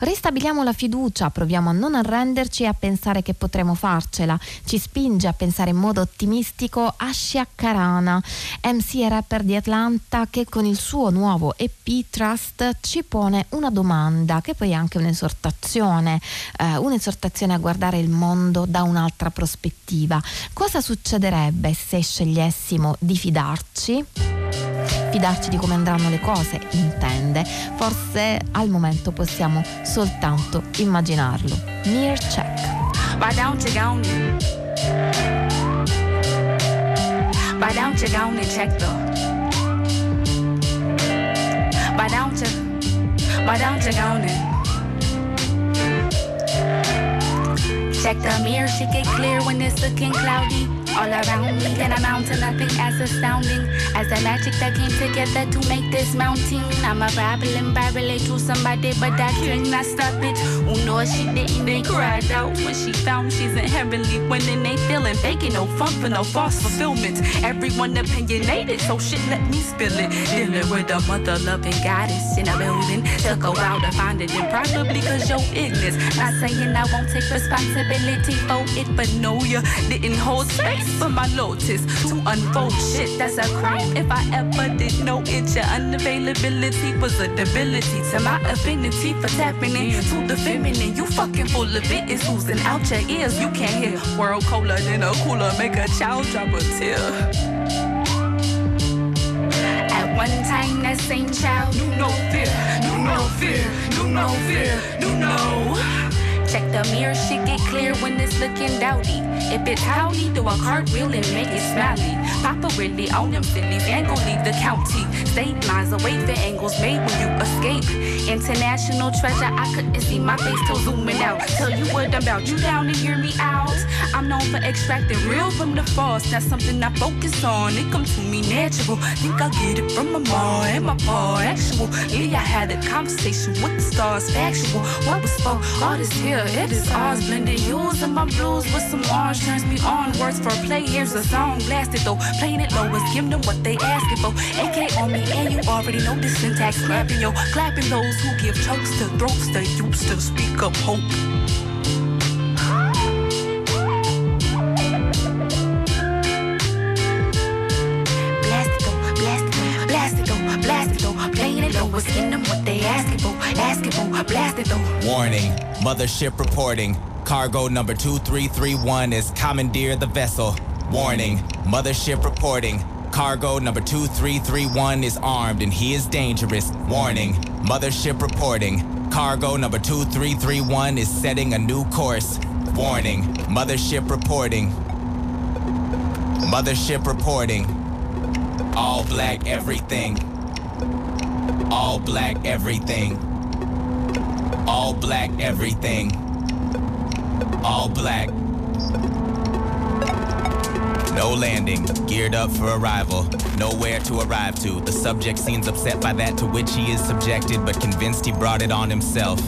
Ristabiliamo la fiducia, proviamo a non arrenderci e a pensare che potremo farcela. Ci spinge a pensare in modo ottimistico Ashia Karana, MC e rapper di Atlanta che con il suo nuovo EP Trust ci pone una domanda che poi è anche un'esortazione, eh, un'esortazione a guardare il mondo da un'altra prospettiva. Cosa succederebbe se scegliessimo di fidarci? Fidarci di come andranno le cose, intende. Forse al momento possiamo soltanto immaginarlo. Mere check. Why don't you go and Why don't you go and check the Why don't you Why don't you go and Check the mirror, shit get clear when it's looking cloudy. All around me that amount to nothing as astounding as the magic that came together to make this mountain. I'm a I relate to somebody, but I cannot stop it. Oh no, she didn't. They cried out when she found she's inherently winning. They ain't feeling faking no fun for no false fulfillment. Everyone opinionated, so shit, let me spill it. Dealing with a mother loving goddess in a building. Took a while to find it, and probably cause your ignorance. Not saying I won't take responsibility for it, but no, you didn't hold space for my lotus to unfold shit. That's a crime if I ever did know it. Your unavailability was a debility to my affinity for tapping into the feminine. You fucking full of it, it's out your ears. You can't hear world colder than a cooler, make a child drop a tear. At one time, that same child knew no fear, knew no fear, knew no fear, knew no. Check the mirror, shit get clear when it's looking dowdy. If it's howdy, do a cartwheel and make it smiley. Papa really on them sillies and leave the county. State lines away for angles made when you escape. International treasure, I couldn't see my face till zooming out. Tell you what I'm about, you down to hear me out. I'm known for extracting real from the false. That's something I focus on. It comes to me natural. Think I get it from my mom and my pa. Actual. Yeah, I had a conversation with the stars. Factual. What was for all this here? It is ours. Blending and my blues with some orange turns me on. Words for play. Here's a song blasted though. Playing it low is give them what they asking for. AK on me and you already know the syntax. Clapping yo, clapping those who give chokes to throats. They used to speak up hope. Warning, mothership reporting. Cargo number 2331 is commandeer the vessel. Warning, mothership reporting. Cargo number 2331 is armed and he is dangerous. Warning, mothership reporting. Cargo number 2331 is setting a new course. Warning, mothership reporting. Mothership reporting. All black everything. All black everything. All black everything. All black. No landing, geared up for arrival. Nowhere to arrive to. The subject seems upset by that to which he is subjected, but convinced he brought it on himself.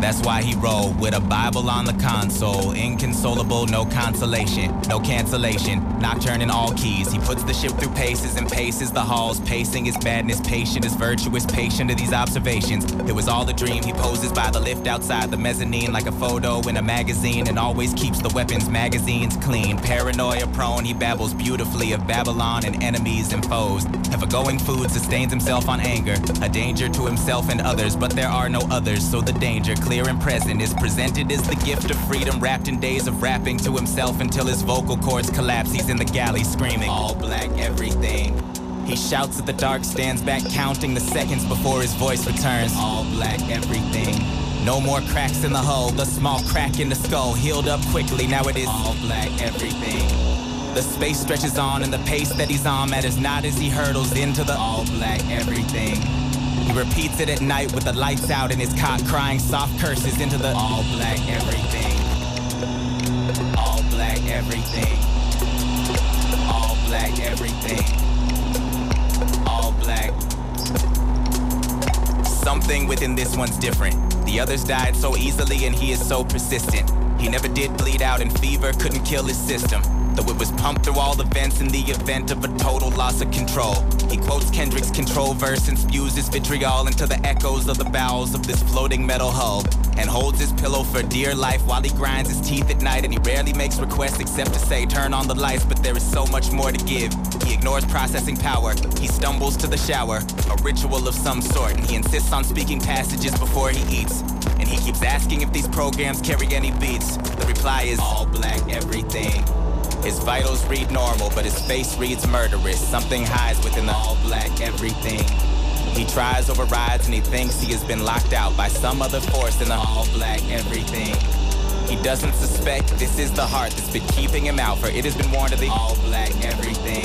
That's why he rolled with a Bible on the console. Inconsolable, no consolation, no cancellation. Nocturne in all keys. He puts the ship through paces and paces the halls. Pacing his madness, patient is virtuous, patient to these observations. It was all a dream. He poses by the lift outside the mezzanine like a photo in a magazine and always keeps the weapons magazines clean. Paranoia prone, he babbles beautifully of Babylon and enemies and foes. If a going food sustains himself on anger, a danger to himself and others, but there are no others, so the danger, clear and present, is presented as the gift of freedom wrapped in days of rapping to himself until his vocal cords collapse. He's in the galley screaming, All black everything. He shouts at the dark, stands back, counting the seconds before his voice returns. All black everything. No more cracks in the hull, the small crack in the skull healed up quickly. Now it is all black everything. The space stretches on, and the pace that he's on matters not as he hurdles into the all black everything. He repeats it at night with the lights out in his cot, crying soft curses into the all black everything. All black everything. All black everything. All black. Something within this one's different. The others died so easily, and he is so persistent. He never did bleed out, and fever couldn't kill his system. Though it was pumped through all the vents in the event of a total loss of control. He quotes Kendrick's control verse and spews his vitriol into the echoes of the bowels of this floating metal hull. And holds his pillow for dear life while he grinds his teeth at night. And he rarely makes requests except to say, turn on the lights, but there is so much more to give. He ignores processing power. He stumbles to the shower, a ritual of some sort. And he insists on speaking passages before he eats. And he keeps asking if these programs carry any beats. The reply is all black everything. His vitals read normal, but his face reads murderous. Something hides within the all black everything. He tries overrides and he thinks he has been locked out by some other force in the all black everything. He doesn't suspect this is the heart that's been keeping him out, for it has been warned of the all black everything.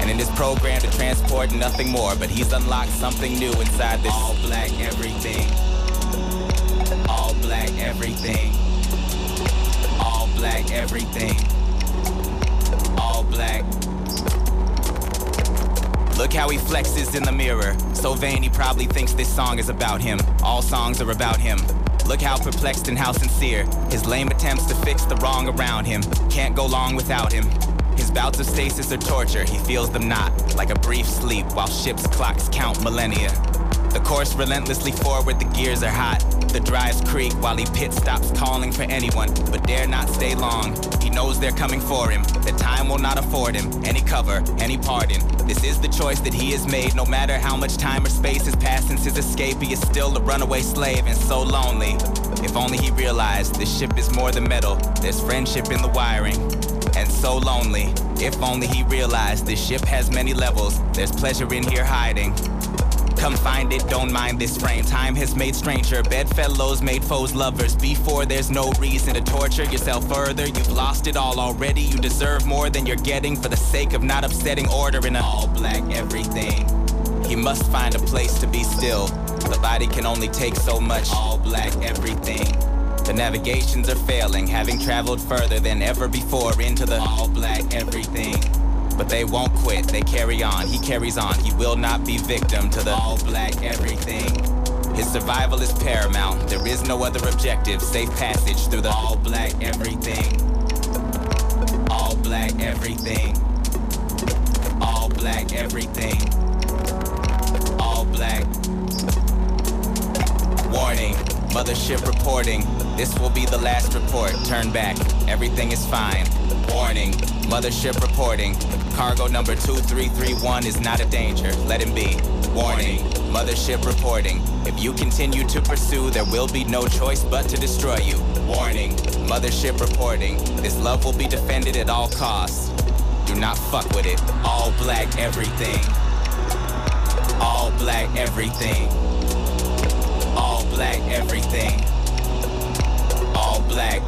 And in his program to transport nothing more, but he's unlocked something new inside this all black everything. All black everything. All black everything all black. Look how he flexes in the mirror. So vain he probably thinks this song is about him. All songs are about him. Look how perplexed and how sincere. His lame attempts to fix the wrong around him. Can't go long without him. His bouts of stasis are torture, he feels them not. Like a brief sleep while ships' clocks count millennia. The course relentlessly forward, the gears are hot. The drives creak while he pit stops calling for anyone, but dare not stay long. He knows they're coming for him, The time will not afford him any cover, any pardon. This is the choice that he has made, no matter how much time or space has passed since his escape. He is still a runaway slave and so lonely. If only he realized this ship is more than metal, there's friendship in the wiring. And so lonely. If only he realized this ship has many levels, there's pleasure in here hiding. Come find it, don't mind this frame. Time has made stranger, bedfellows made foes lovers. Before there's no reason to torture yourself further. You've lost it all already. You deserve more than you're getting for the sake of not upsetting order in an all black everything. He must find a place to be still. The body can only take so much. All black everything. The navigations are failing, having traveled further than ever before into the all black everything. But they won't quit, they carry on, he carries on. He will not be victim to the all black everything. His survival is paramount, there is no other objective. Safe passage through the all black everything. All black everything. All black everything. All black. Warning, mothership reporting. This will be the last report. Turn back, everything is fine. Warning, mothership reporting. Cargo number 2331 is not a danger. Let him be. Warning, mothership reporting. If you continue to pursue, there will be no choice but to destroy you. Warning, mothership reporting. This love will be defended at all costs. Do not fuck with it. All black everything. All black everything. All black everything. All black.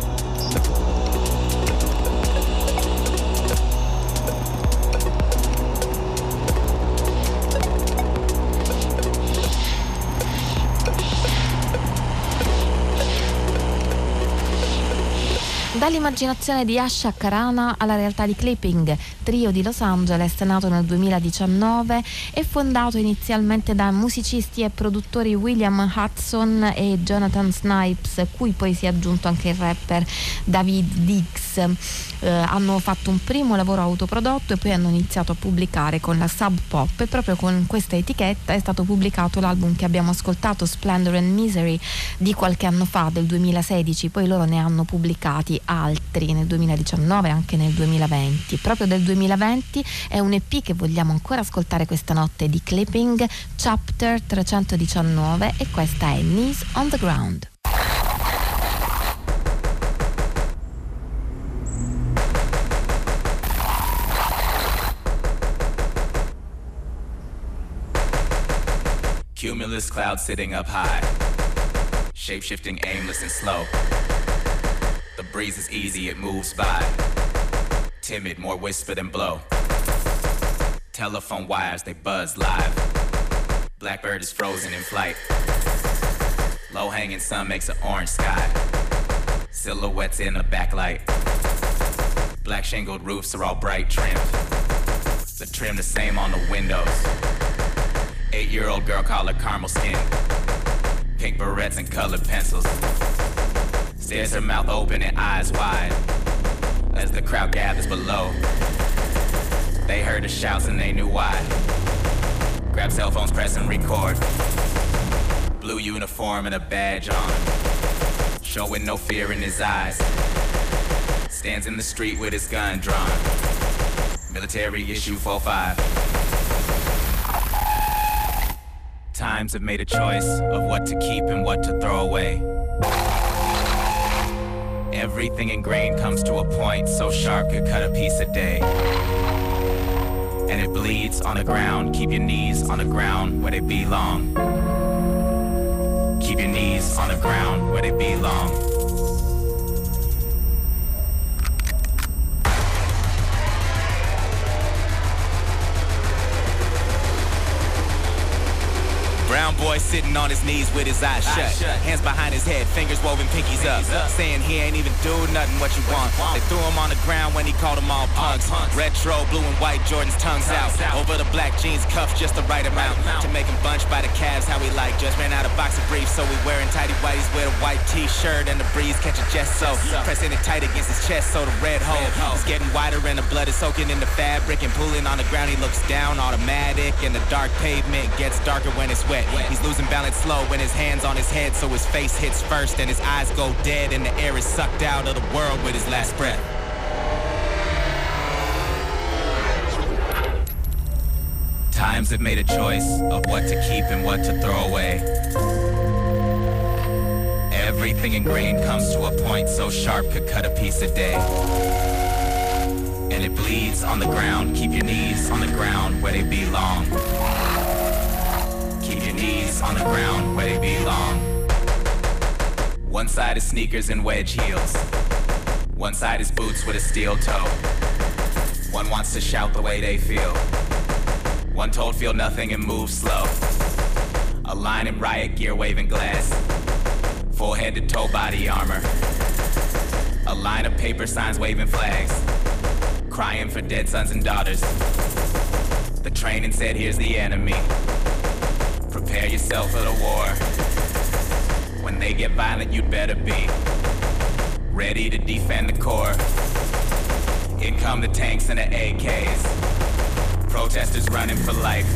Dall'immaginazione di Asha Karana alla realtà di Clipping, trio di Los Angeles nato nel 2019 e fondato inizialmente da musicisti e produttori William Hudson e Jonathan Snipes, cui poi si è aggiunto anche il rapper David Diggs. Eh, hanno fatto un primo lavoro autoprodotto e poi hanno iniziato a pubblicare con la Sub Pop e proprio con questa etichetta è stato pubblicato l'album che abbiamo ascoltato, Splendor and Misery, di qualche anno fa, del 2016, poi loro ne hanno pubblicati altri nel 2019 e anche nel 2020. Proprio del 2020 è un EP che vogliamo ancora ascoltare questa notte di Clipping, Chapter 319 e questa è Knees on the Ground. Cumulus cloud sitting up high. Shape shifting, aimless and slow. The breeze is easy, it moves by. Timid, more whisper than blow. Telephone wires, they buzz live. Blackbird is frozen in flight. Low hanging sun makes an orange sky. Silhouettes in the backlight. Black shingled roofs are all bright trimmed. The trim the same on the windows. Eight year old girl collar caramel skin. Pink barrettes and colored pencils. Stares her mouth open and eyes wide as the crowd gathers below. They heard the shouts and they knew why. Grab cell phones, press and record. Blue uniform and a badge on. Showing no fear in his eyes. Stands in the street with his gun drawn. Military issue 45. Times have made a choice of what to keep and what to throw away. Everything ingrained comes to a point so sharp could cut a piece a day. And it bleeds on the ground. Keep your knees on the ground where they belong. Keep your knees on the ground where they belong. Brown boy sitting on his knees with his eyes shut. Hands behind his head, fingers woven, pinkies up. Saying he ain't even do nothing what you want. They threw him on the ground when he called them all punks. Retro, blue and white, Jordan's tongues out. Over the black jeans, cuffs just the right amount. To make him bunch by the calves, how he like. Just ran out of boxer briefs, so we wearing tighty whities with a white t-shirt and the breeze catch a jet so. Pressing it tight against his chest so the red hole is getting wider and the blood is soaking in the fabric and pooling on the ground. He looks down, automatic, and the dark pavement gets darker when it's wet. He's losing balance slow when his hands on his head, so his face hits first and his eyes go dead and the air is sucked out of the world with his last breath. Times have made a choice of what to keep and what to throw away. Everything ingrained comes to a point so sharp could cut a piece a day. And it bleeds on the ground. Keep your knees on the ground where they belong. Knees on the ground where they belong. One side is sneakers and wedge heels. One side is boots with a steel toe. One wants to shout the way they feel. One told feel nothing and move slow. A line in riot gear waving glass. Full head to toe body armor. A line of paper signs waving flags. Crying for dead sons and daughters. The training said here's the enemy. Prepare yourself for the war. When they get violent, you'd better be ready to defend the core. In come the tanks and the AKs. Protesters running for life.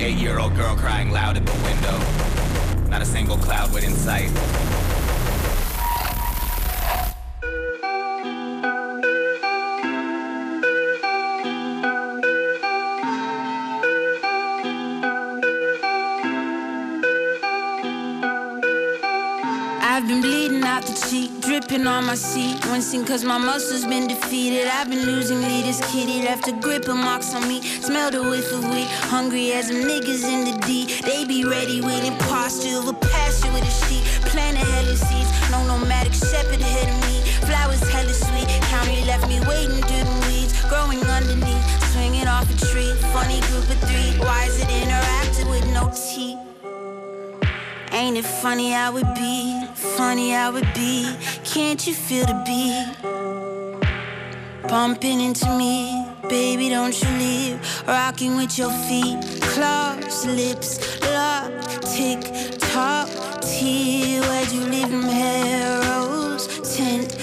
Eight-year-old girl crying loud at the window. Not a single cloud within sight. My seat. Wincing cause my muscles been defeated. I've been losing leaders, kitty left a grip and marks on me. Smell the whiff of weed, hungry as them niggas in the D. They be ready with imposture of a pasture with a sheet. Planting hella seeds, no nomadic shepherd ahead of me. Flowers hella sweet, county left me waiting through the weeds. Growing underneath, swinging off a tree. Funny group of three, why is it interacting with no teeth? Ain't it funny how it be? Funny how it be. Can't you feel the beat? Bumping into me, baby, don't you leave. Rocking with your feet, claws, lips, lock, tick, tock, T. Where'd you leave them arrows? Tent, post,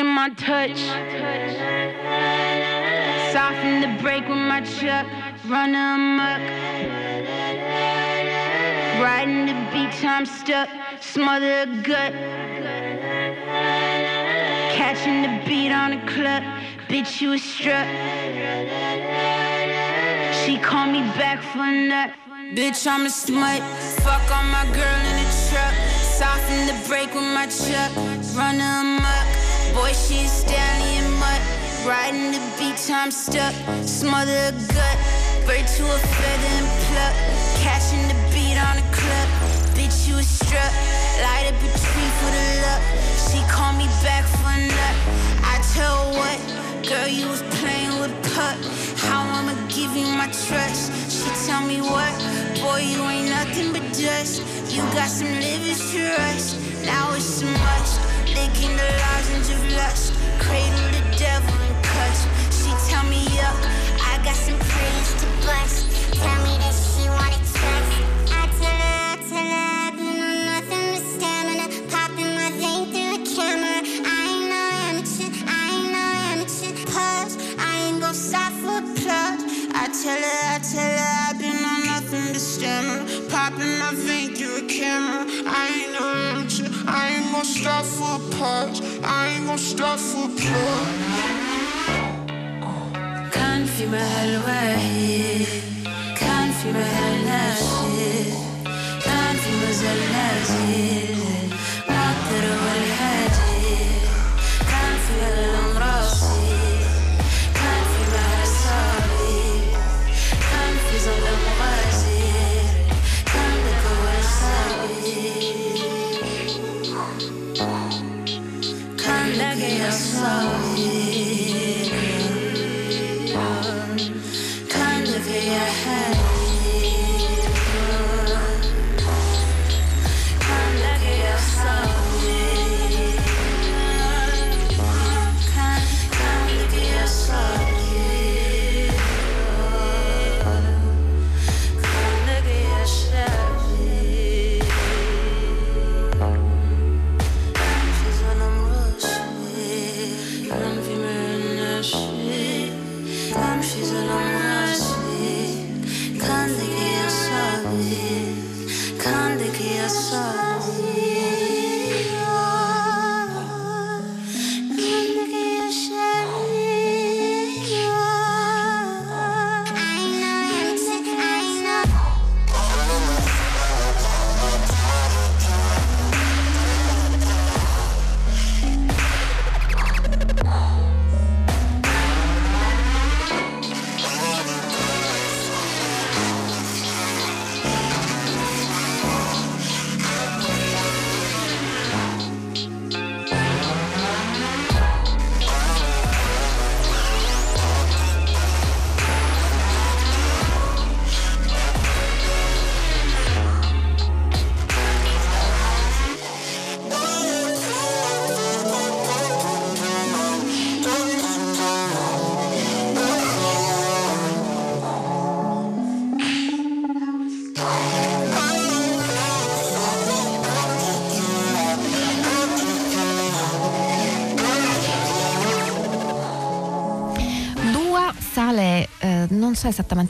Digit my touch. Soften the break with my chuck. Run amok. Riding the beach, I'm stuck. Smother a gut. Catching the beat on the club. Bitch, you was struck. She called me back for a nut. Bitch, I'm a smut. Fuck on my girl in the truck. Soften the break with my chuck. Run amok. Boy, she a stallion mutt. Riding the beach, I'm stuck. Smother a gut. Bird to a feather and pluck. Catching the beat on the club. Bitch, you was struck. Light up a tree for the luck. She called me back for a nut. I tell her what, girl, you was playing with pup. How I'ma give you my trust? She tell me what, boy, you ain't nothing but dust. You got some livers to rust. Now it's too much. Licking the lozenge of lust. Cradle the devil and cuss. She tell me up. I got some praise to bust. Tell me that she wanna. tell her, I tell her I've been on nothing but stammer. Popping my ain't through a camera. I ain't no amateur. I ain't gon' stop for a. I ain't gon' stop for blood. Can't feel my a plug. كان في محل واحد كان في محل ناشد كان في مازال نازل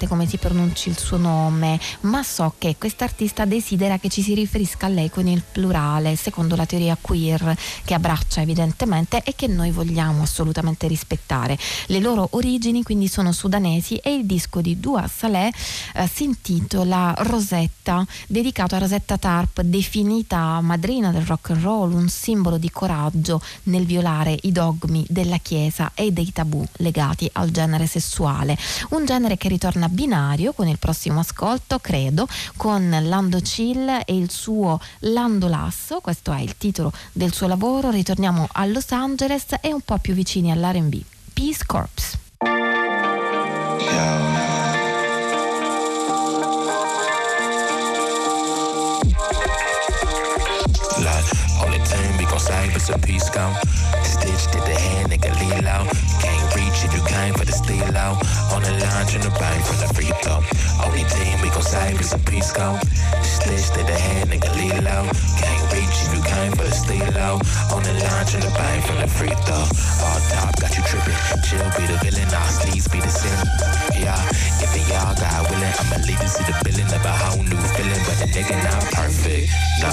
esattamente come si pronunci il suo nome, ma so che quest'artista desidera che ci si riferisca a lei con il plurale, secondo la teoria queer che abbraccia evidentemente e che noi vogliamo assolutamente rispettare. Le loro origini quindi sono sudanesi e il disco di Dua Saleh eh, si intitola Rosetta, dedicato a Rosetta Tarp, definita madrina del rock and roll, un simbolo di coraggio nel violare i dogmi della Chiesa e dei tabù legati al genere sessuale. Un genere che ritorna binario con il prossimo ascolto, credo, con Lando Chill e il suo Lando Lasso, questo è il titolo del suo lavoro. Ritorniamo a Los Angeles e un po' più vicini all'RB. Peace Corps. Like, thing we gon' save is a peace count. Stitched at the hand, nigga, lean out. Can't reach if you came for the steal out. On the line, trying to bang from the free throw. Only thing we gon' save is a peace count. Stitched at the hand, nigga, lean out. Can't reach if you came for the steal out. On the line, trying to bang from the free throw. All top, got you trippin'. Chill be the villain, all sleeves be the sin. Yeah, if y'all got willing, I'ma lead you to the feeling of a whole new feeling. But the nigga not perfect, no.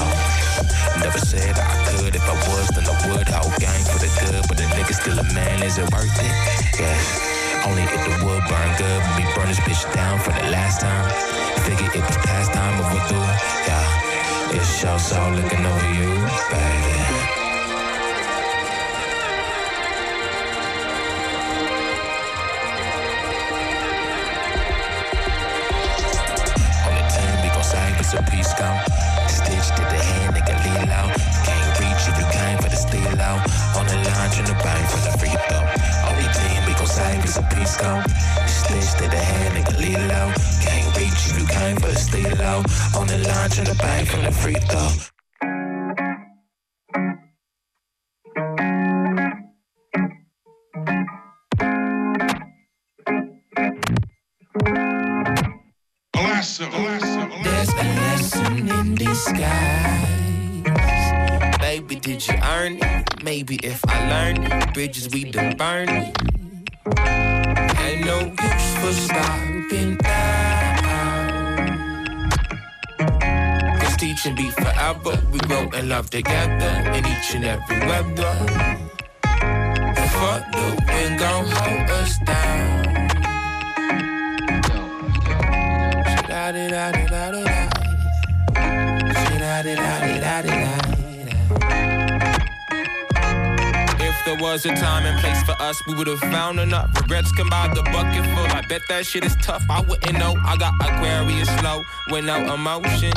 Never said I could. If I was, then I would. Whole gang for the good, but the nigga still a man. Is it worth it? Yeah. Only if the wood burn good. We burn this bitch down for the last time. Figure it was past time overdue. Yeah. It's your soul looking over you, baby. Gon' save peace count. Stitched to the hand, nigga, lean out. Can't reach if you came for the steal out. On the line, trying to bang for the free throw. Only thing we gon' save is a peace count. Stitched to the hand, nigga, lean out. Can't reach if you came for the steal out. On the line, trying to bang from the free throw. Bridges we done burn it. Ain't no use for stopping now. Cause teaching be forever. We grow and love together in each and every weather. Fuck the wind gon' hold us down. Da da da da da da. Da da da da da there was a time and place for us, we would have found enough. Regrets come by the bucket full. I bet that shit is tough. I wouldn't know. I got Aquarius flow with no emotion.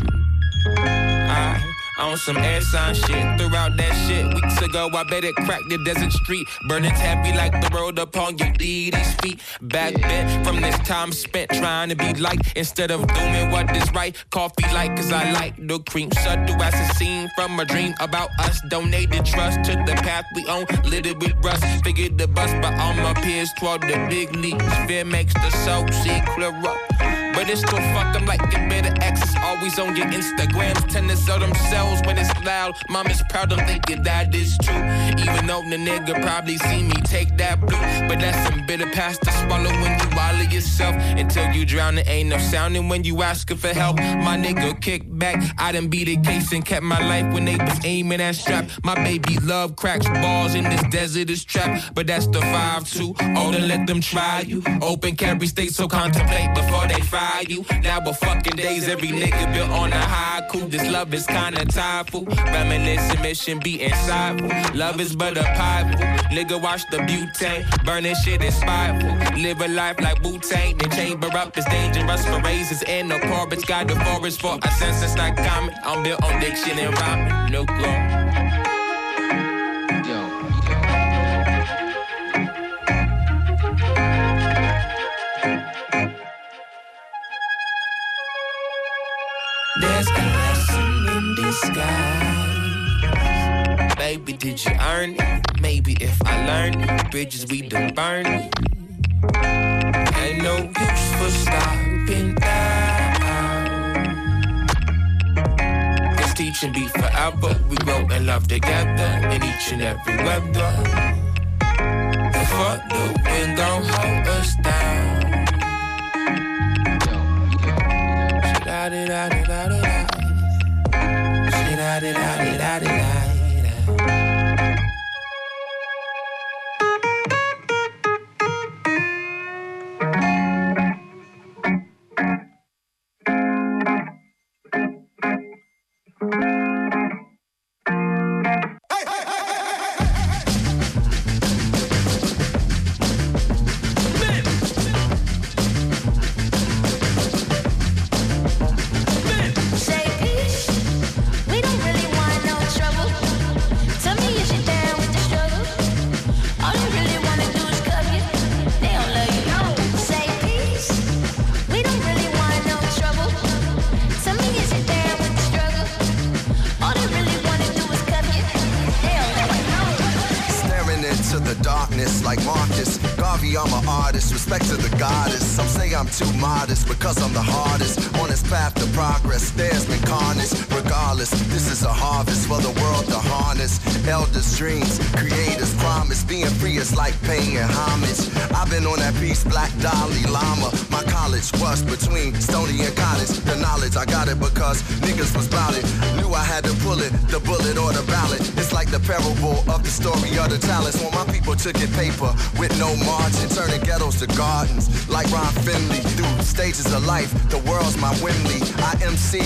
I on some air sign shit. Threw out that shit weeks ago. I bet it cracked the desert street. Burdens heavy like the road upon your deeds feet. Back then, from this time spent trying to be like instead of doing what is right. Coffee light, cause I like the cream. Subtle as a scene from a dream about us. Donated trust to the path we own. Littered with rust. Figured the bus, but all my peers toward the big leagues. Fear makes the soul see clear up. But it's still fuck them like your better exes always on your Instagrams. Tend to sell themselves when it's loud. Mom is proud of thinking that is true. Even though the nigga probably see me take that blue. But that's some bitter past to swallow when you wallow yourself. Until you drown, it ain't no sounding when you asking for help. My nigga kick back. I done beat a case and kept my life when they was aiming at strap. My baby love cracks balls in this desert is trapped. But that's the 5-2. Oh, then let them try you. Open carry state, so contemplate before they fire you. Now but fucking days, every nigga built on a high haiku. This love is kinda tiredful. Reminiscing mission be insightful. Love is but a pipe. Nigga watch the butane. Burning shit is spiteful. Live a life like Wu-Tang. Then chamber up is dangerous for razors and the corpus. Got the forest for a sense that's not common. I'm built on diction and rhyming. No glow. Baby, did you earn it? Maybe if I learned it, bridges we done burned. Ain't no use for stopping now. Cause teaching be forever. We grow and love together in each and every weather. Fuck the wind gon' hold us down. da da da da da da. Da da da da da da. Harness. Elders' dreams, creators' promise. Being free is like paying homage. I've been on that piece, Black Dalai Lama. My college was between Stony and Cottage. The knowledge, I got it because niggas was bout it. Knew I had to pull it, the bullet or the ballot. It's like the parable of the story of the talents. When my people took it paper with no margin, turning ghettos to gardens. Like Ron Finley, through stages of life, the world's my Wimley. I MC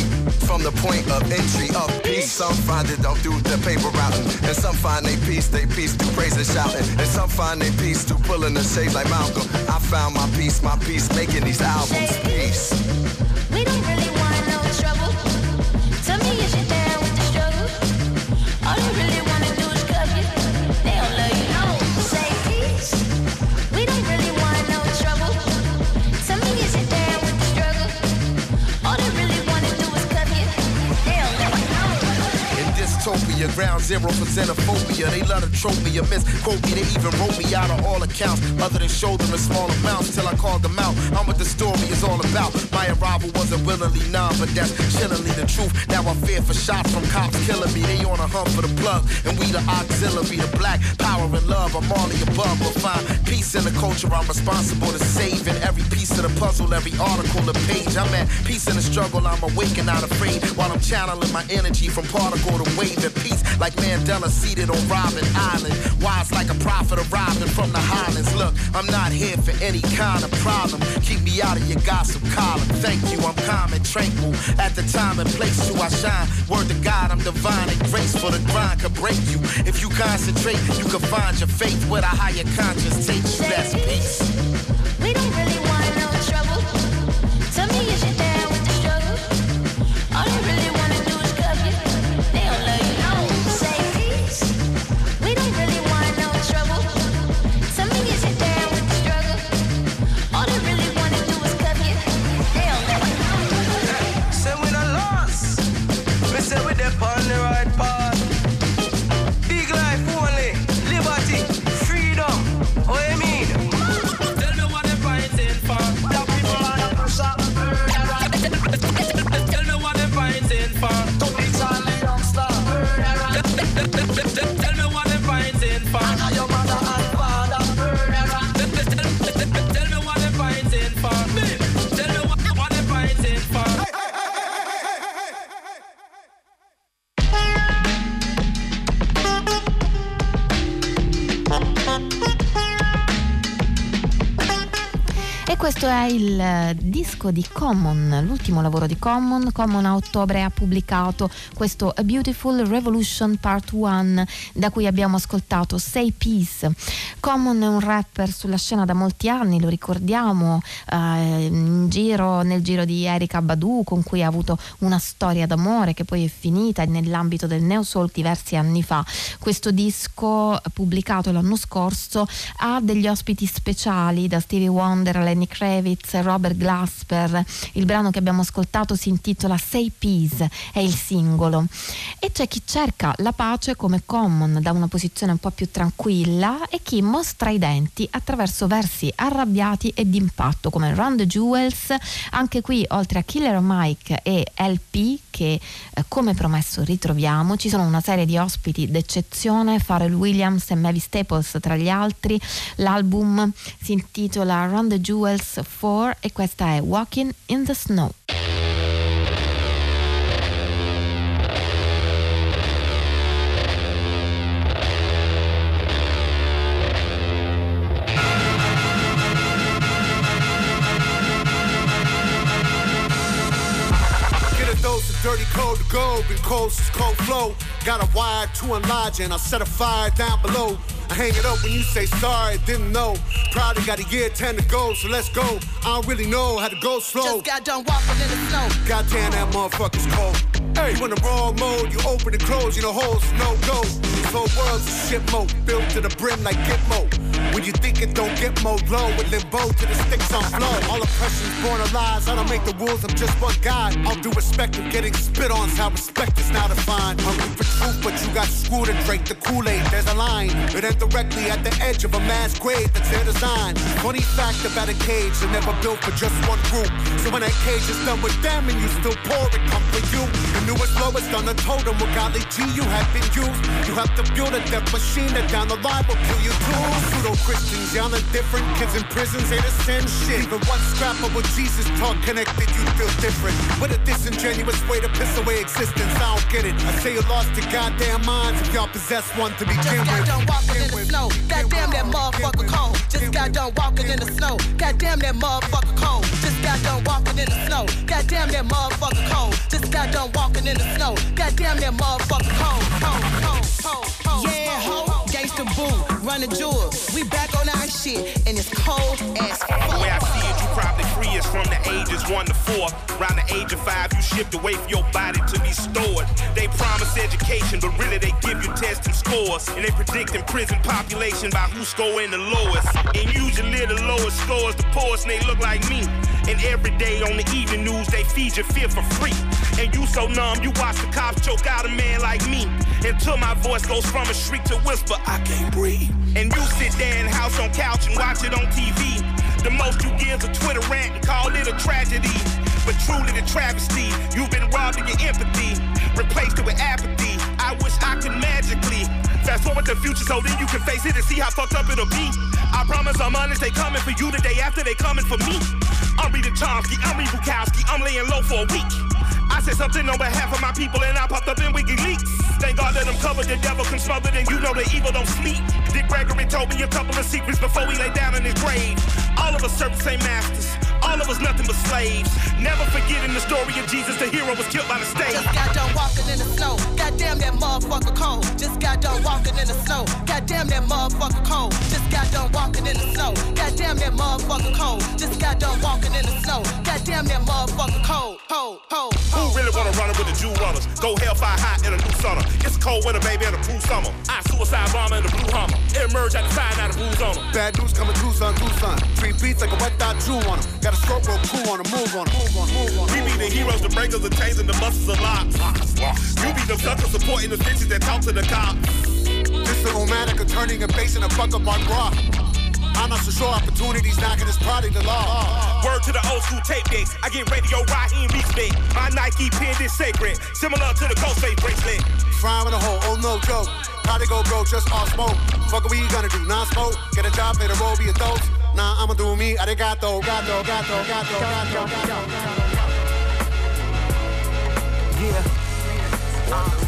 from the point of entry of peace. Some find it don't do the paper and some find they peace, they peace through praise and shouting, and some find they peace through pulling the shades like Malcolm. I found my peace, my peace, making these albums. Peace. Utopia. Ground zero for xenophobia. They love to trope me misquote me. They even wrote me out of all accounts, other than show them in small amounts till I called them out. I'm what the story is all about. My arrival wasn't willingly none, but that's chillingly the truth. Now I fear for shots from cops killing me. They on a hunt for the plug, and we the auxiliary, the black power and love. I'm all the above, but find peace in the culture. I'm responsible to saving every piece of the puzzle, every article, the page. I'm at peace in the struggle. I'm awake and not afraid while I'm channeling my energy from particle to wave peace like Mandela seated on Robben Island. Wise like a prophet arriving from the highlands. Look, I'm not here for any kind of problem. Keep me out of your gossip column. Thank you, I'm calm and tranquil. At the time and place to I shine. Word to God, I'm divine and grace for the grind could break you. If you concentrate, you can find your faith where the higher conscience takes you. That's peace. E questo è il eh, disco di Common, l'ultimo lavoro di Common. Common a ottobre ha pubblicato questo A Beautiful Revolution Part 1 da cui abbiamo ascoltato Say Peace. Common è un rapper sulla scena da molti anni, lo ricordiamo, eh, giro, nel giro di Erika Badu con cui ha avuto una storia d'amore che poi è finita nell'ambito del neo soul diversi anni fa. Questo disco pubblicato l'anno scorso ha degli ospiti speciali da Stevie Wonder, Lenny Kravitz, Robert Glasper. Il brano che abbiamo ascoltato si intitola Say Peace, è il singolo. E c'è chi cerca la pace come common da una posizione un po' più tranquilla e chi mostra i denti attraverso versi arrabbiati e d'impatto come Run the Jewels. Anche qui, oltre a Killer Mike e LP, che eh, come promesso ritroviamo, ci sono una serie di ospiti d'eccezione, Pharrell Williams e Mavis Staples tra gli altri. L'album si intitola Run the Jewels 4 e questa è Walking in the Snow. To go, cold flow. Got a wire to enlarge and I'll set a fire down below. I hang it up when you say sorry, didn't know. Probably got a year 10 to go, so let's go. I don't really know how to go slow. Just got done walking in the snow. Goddamn, that motherfucker's cold. Hey, you in the wrong mode, you open and close, you know holes, no go. This whole world's a shit mode, built to the brim like Gitmo. When you think it don't get more low, with limbo to the sticks on flow. All oppression's born of lies, I don't make the rules, I'm just one guy. All due respect of getting spit on, how respect is now defined. Hungry for truth, but you got screwed and drank the Kool-Aid. There's a line, it ends directly at the edge of a mass grave that's their design. Funny fact about a cage, they're never built for just one group. So when that cage is done with them and you still pour it, come for you. The newest lowest on the totem, with golly G you have been used. You have to build a death machine that down the line will kill you too. Christians, y'all are different. Kids in prisons ain't the same shit. Even one scrap of what Jesus taught connected, you feel different. With a disingenuous way to piss away existence, I don't get it. I say you lost your goddamn minds if y'all possess one to begin Just got with. done walking in the snow. Goddamn that motherfucker cold. Just got done walking in the snow. Goddamn that motherfucker cold. Just got done walking in the snow. Goddamn that motherfucker cold. Just got done walking in the snow. Goddamn that motherfucker cold. Cold, cold, cold, cold. Yeah, ho, run the jewel. We back on our shit, and it's cold as fuck. The way I see it, you probably free from the ages one to four. Around the age of five, you shipped away for your body to be stored. They promise education, but really they give you tests and scores. And they predict in prison population by who's scoring the lowest. And usually the lowest scores the poorest, and they look like me. And every day on the evening news, they feed your fear for free. And you so numb, you watch the cops choke out a man like me. Until my voice goes from a shriek to whisper, I can't breathe. And you sit there in house on couch and watch it on TV. The most you give is a Twitter rant and call it a tragedy. But truly the travesty, you've been robbed of your empathy, replaced it with apathy. I wish I could magically fast forward the future so then you can face it and see how fucked up it'll be. I promise I'm honest, they coming for you the day after they coming for me. I'm Rita Chomsky, I'm Reed Bukowski, I'm laying low for a week. I said something on behalf of my people and I popped up in WikiLeaks. Thank God that I'm covered, the devil can smother, and you know the evil don't sleep. Dick Gregory told me a couple of secrets before he lay down in his grave. All of us serve the same masters, all of us nothing but slaves. Never forgetting the story of Jesus, the hero was killed by mistake. Just got done walking in the snow. Goddamn that motherfucker cold. Just got done walking in the snow. Goddamn that motherfucker cold. Just got done walking in the snow. Goddamn that motherfucker cold. Just got done walking in the snow. Goddamn that motherfucker cold. Ho, ho, Who really wanna run it with the Jew runners? Go hellfire hot in a new summer. It's a cold winter, baby, and a cool summer. I suicide bomber in a blue hummer. Emerge at the side, out of blues on 'em. Bad news coming Tucson, Tucson. Three beats like a wet dot Jew on on 'em. Got a stroke real cool on move on move on move on. We be the heroes, the breakers, the chains, and the busters of locks. You be the suckers supporting the bitches that talk to the cops. This the romantic of turning and facing a fuck up on rock. I'm not so sure opportunities knocking is probably the law. Word to the old school tape decks. I get radio Raheem respect. My Nike pin is sacred, similar to the Ghostface bracelet. Frying in a hole, oh no joke. Probably go broke, just all smoke. Fuck what we gonna do, non-smoke. Get a job, made a roll, be adults. Nah, I'ma do me, arigato, gato, gato, gato, gato, gato. Yeah. 85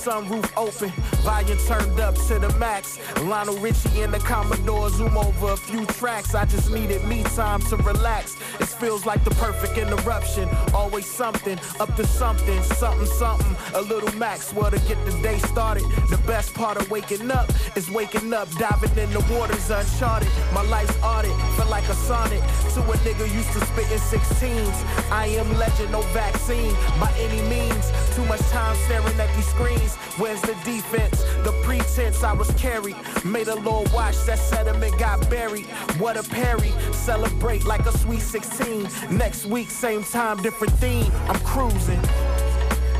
sunroof open, volume turned up to the max. Lionel Richie and the Commodore zoom over a few tracks. I just needed me time to relax. It feels like the perfect interruption. Always something, up to something, something, something. A little Maxwell to get the day started. The best part of waking up is waking up, diving in the waters uncharted. My life's audit, feel like a sonnet to a nigga used to spit in 16s. I am legend, no vaccine by any means. Too much time staring at these screens. Where's the defense? The pretense I was carried. Made a little watch, that sediment got buried. What a parry. Celebrate like a sweet 16. Next week, same time, different theme. I'm cruising.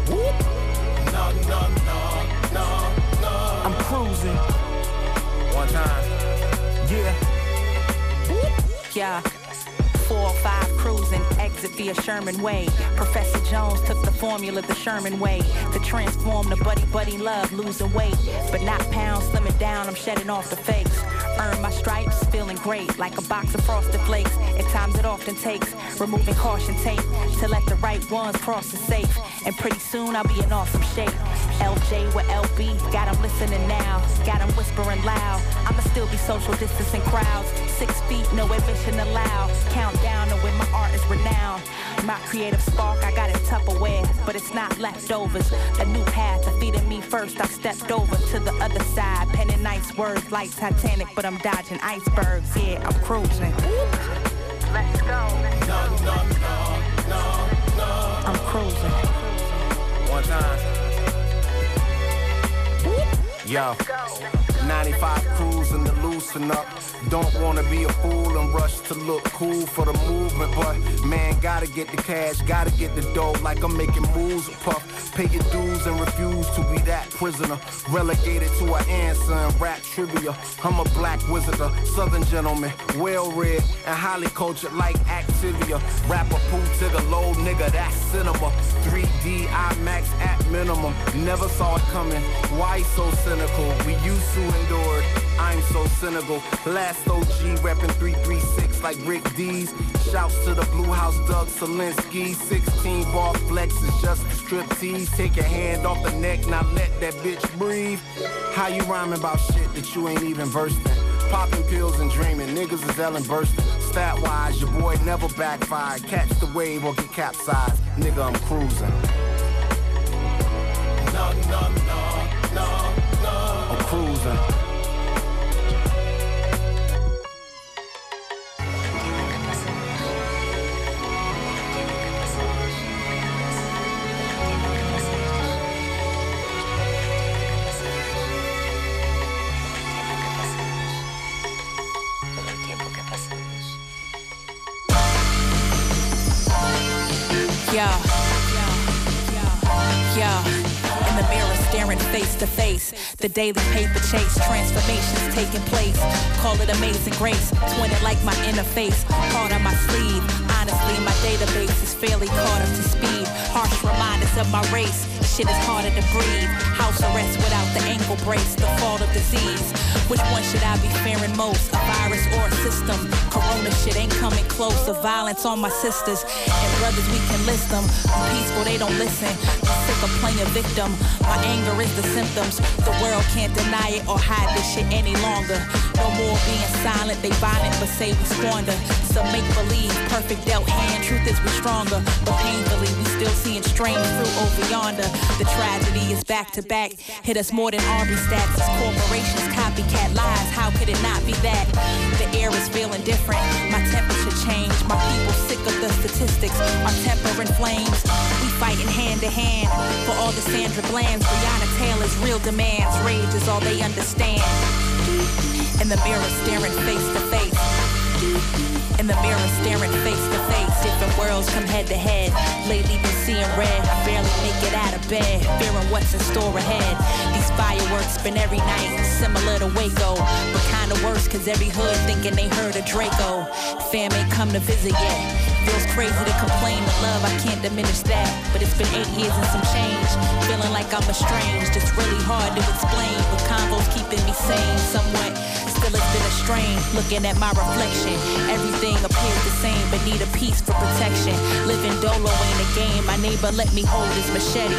Whoop. No, no, no, no, no. I'm cruising. One time. Yeah. Yeah. 405 cruising, exit via Sherman Way. Professor Jones took the formula the Sherman way to transform the buddy buddy love, losing weight. But not pounds, slimming down, I'm shedding off the fakes. Earn my stripes, feeling great, like a box of frosted flakes. At times it often takes removing caution tape to let the right ones cross the safe. And pretty soon I'll be in awesome shape. LJ with LB, got 'em listening now, got 'em whispering loud. I'ma still be social distancing crowds, six feet, no admission allowed. Countdown to when my art is renowned. My creative spark, I got it Tupperware, but it's not leftovers. A new path to feeding me first. I stepped over to the other side, penning nice words like Titanic, but I'm dodging icebergs. Yeah, I'm cruising. Let's go. No, no, no, no, no. I'm cruising. One time. Yo. 95 cruising to loosen up. Don't wanna be a fool and rush to look cool for the movement, but man, gotta get the cash, gotta get the dough like I'm making moves. Puff, pay your dues and refuse to be that prisoner. Relegated to an answer in rap trivia. I'm a black wizard, a southern gentleman, well read and highly cultured like Activia. Rapper poo to the low nigga, that's cinema. 3D IMAX at minimum. Never saw it coming. Why so cynical? We used to endure it. I'm so cynical. Last OG reppin' 336 like Rick D's. Shouts to the Blue House Doug Selinsky. 16 bar flex is just a strip tease. Take your hand off the neck, now let that bitch breathe. How you rhyming about shit that you ain't even versed in? Popping pills and dreaming, niggas is Ellen bursting. Stat wise, your boy never backfired. Catch the wave or get capsized. Nigga, I'm cruising. No, no, no, no, no. Grooving. Yeah. Yeah. In the mirror, staring face to face. The daily paper chase, transformations taking place. Call it amazing grace. Twin it like my interface. Heart on my sleeve. Honestly, my database is fairly caught up to speed. Harsh reminders of my race. Shit is harder to breathe. House arrest without the ankle brace. The fault of disease. Which one should I be fearing most? A virus or a system? Corona shit ain't coming close. The violence on my sisters and brothers, we can list them. I'm peaceful, they don't listen. I'm sick of playing victim. My anger is the symptoms. The world can't deny it or hide this shit any longer. No more being silent, they violent but say we squander. Some make believe, perfect dealt hand. Truth is we stronger, but painfully we still seeing strange fruit over yonder. The tragedy is back to back. Hit us more than army stats. It's corporations copycat lies. How could it not be that? The air is feeling different. My temperature changed. My people sick of the statistics. Our temper in flames. We fighting hand to hand for all the Sandra Bland's. Breonna Taylor's real demands. Rage is all they understand. In the mirror, staring face to face. In the mirror, staring face to face. Different worlds come head to head. Lately been seeing red. I barely make it out of bed. Fearing what's in store ahead. These fireworks spin every night, similar to Waco. But kinda worse, cause every hood thinking they heard of Draco. Fam ain't come to visit yet. Feels crazy to complain, but love, I can't diminish that. But it's been eight years and some change. Feeling like I'm estranged. It's really hard to explain, but convos keeping me sane somewhat. Still, it's been a strain looking at my reflection. Everything appears the same, but need a piece for protection. Living dolo ain't a game. My neighbor let me hold his machete.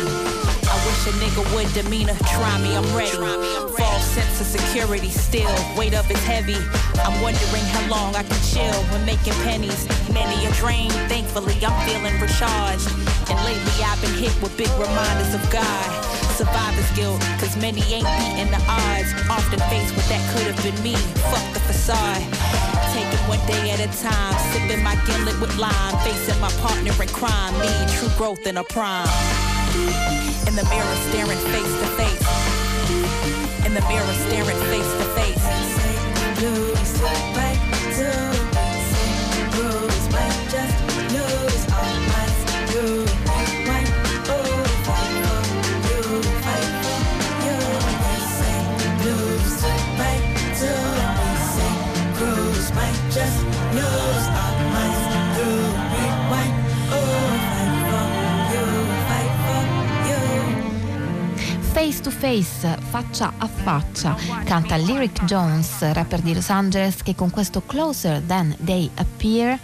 I wish a nigga would demeanor try me, I'm ready. False sense of security still, weight up is heavy. I'm wondering how long I can chill when making pennies. Many a drain, thankfully I'm feeling recharged. And lately I've been hit with big reminders of God. Survivor's guilt, cause many ain't beating the odds. Often faced with that could have been me. Fuck the facade. Take it one day at a time, sipping my gimlet with lime, facing my partner in crime. Need true growth in a prime. In the mirror, staring face to face. In the mirror, staring face to face. Just Face to face, faccia a faccia, canta Lyric Jones, rapper di Los Angeles, che con questo Closer Than They Appear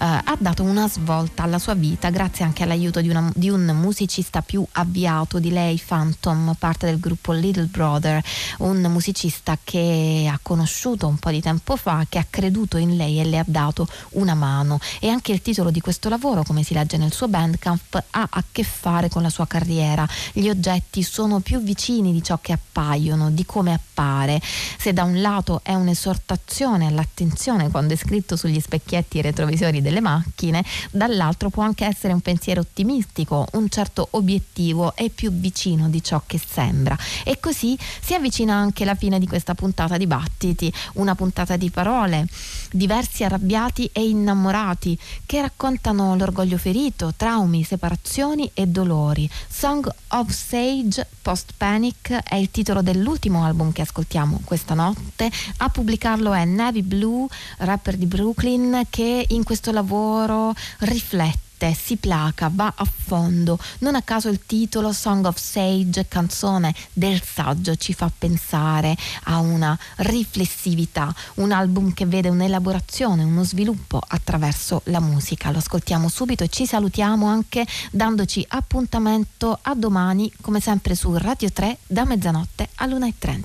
ha dato una svolta alla sua vita grazie anche all'aiuto di, una- di un musicista più avviato di lei, Phantom, parte del gruppo Little Brother, un musicista che ha conosciuto un po' di tempo fa, che ha creduto in lei e le ha dato una mano. E anche il titolo di questo lavoro, come si legge nel suo bandcamp, ha a che fare con la sua carriera. Gli oggetti sono più vicini di ciò che appaiono, di come appare. Se da un lato è un'esortazione all'attenzione quando è scritto sugli specchietti retrovisori delle macchine, dall'altro può anche essere un pensiero ottimistico, un certo obiettivo è più vicino di ciò che sembra. E così si avvicina anche la fine di questa puntata di Battiti, una puntata di parole, diversi arrabbiati e innamorati che raccontano l'orgoglio ferito, traumi, separazioni e dolori. Song of Sage Post Panic è il titolo dell'ultimo album che ascoltiamo questa notte. A pubblicarlo è Navy Blue, rapper di Brooklyn, che in questo lavoro riflette si placa, va a fondo. Non a caso il titolo Song of Sage, canzone del saggio, ci fa pensare a una riflessività, un album che vede un'elaborazione, uno sviluppo attraverso la musica. Lo ascoltiamo subito e ci salutiamo anche dandoci appuntamento a domani, come sempre su Radio 3 da mezzanotte all'1.30.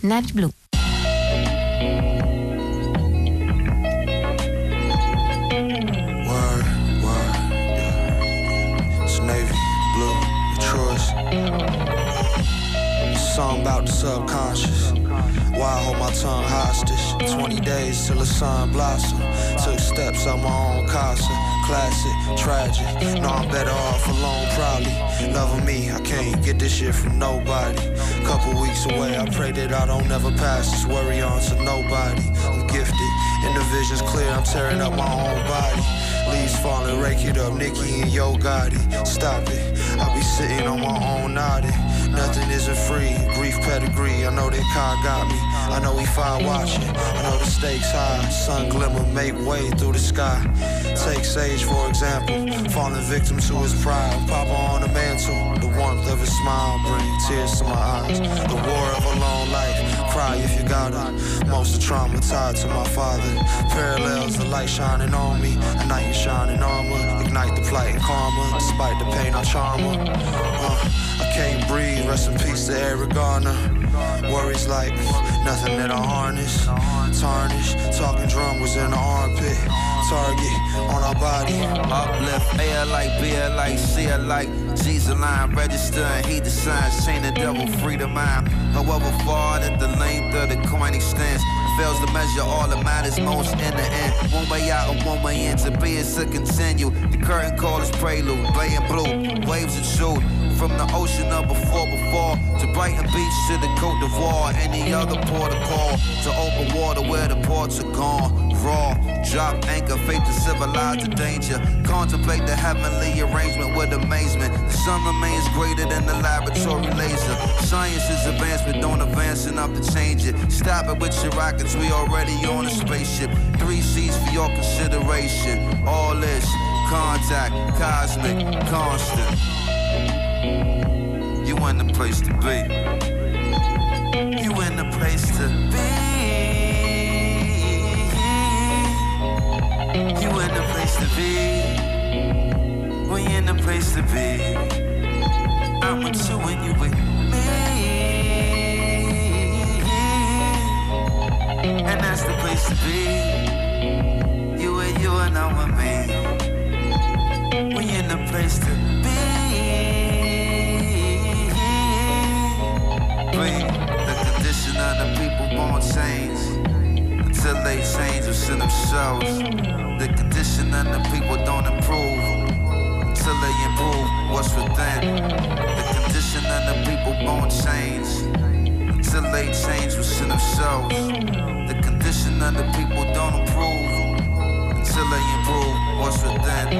Navy Blue. Song about the subconscious. Why I hold my tongue hostage? 20 days till the sun blossom. Took steps on my own casa. Classic, tragic. No, I'm better off alone, probably. Loving me, I can't get this shit from nobody. Couple weeks away, I pray that I don't ever pass this worry on to nobody. I'm gifted, and the vision's clear, I'm tearing up my own body. Leaves falling, rake it up, Nikki and Yo Gotti. Stop it, I be sitting on my own nodding. Nothing isn't free, brief pedigree. I know that car got me. I know he fine watching. I know the stakes high. Sun glimmer, make way through the sky. Take Sage for example, falling victim to his pride. Papa on the mantle, the warmth of his smile bring tears to my eyes. The war of a long life, cry if you gotta. Most of trauma tied to my father. Parallels, the light shining on me, a knight in shining armor. Ignite the plight and karma, despite the pain I charm her. Uh, can't breathe, rest in peace to Eric Garner. Worries like nothing that I harness. Tarnish, talking drum was in the armpit. Target on our body. Uplift, A like, B like, C like, G's line, register and heed the signs, chain the devil, free the mind. However far that the length of the coin extends, fails to measure all that matters most in the end. One way out and one way in, to be is to continue. The curtain call is prelude, bay and blue, waves and shoot. From the ocean of before before to Brighton Beach to the Cote d'Ivoire, any other port of call to open water where the ports are gone. Raw, drop anchor, faith to civilize the danger. Contemplate the heavenly arrangement with amazement. The sun remains greater than the laboratory laser. Science is advancement, don't advance enough to change it. Stop it with your rockets, we already on a spaceship. Three seats for your consideration. All this, contact, cosmic, constant. You in the place to be. You in the place to be. You in the place to be. We in the place to be. I'm with you and you with me. And that's the place to be. You and you and I'm with me. We in the place to be. The condition of the people won't change until they change within themselves. The condition of the people don't improve until they improve what's within. The condition of the people won't change until they change within themselves. The condition of the people don't improve until they improve what's within.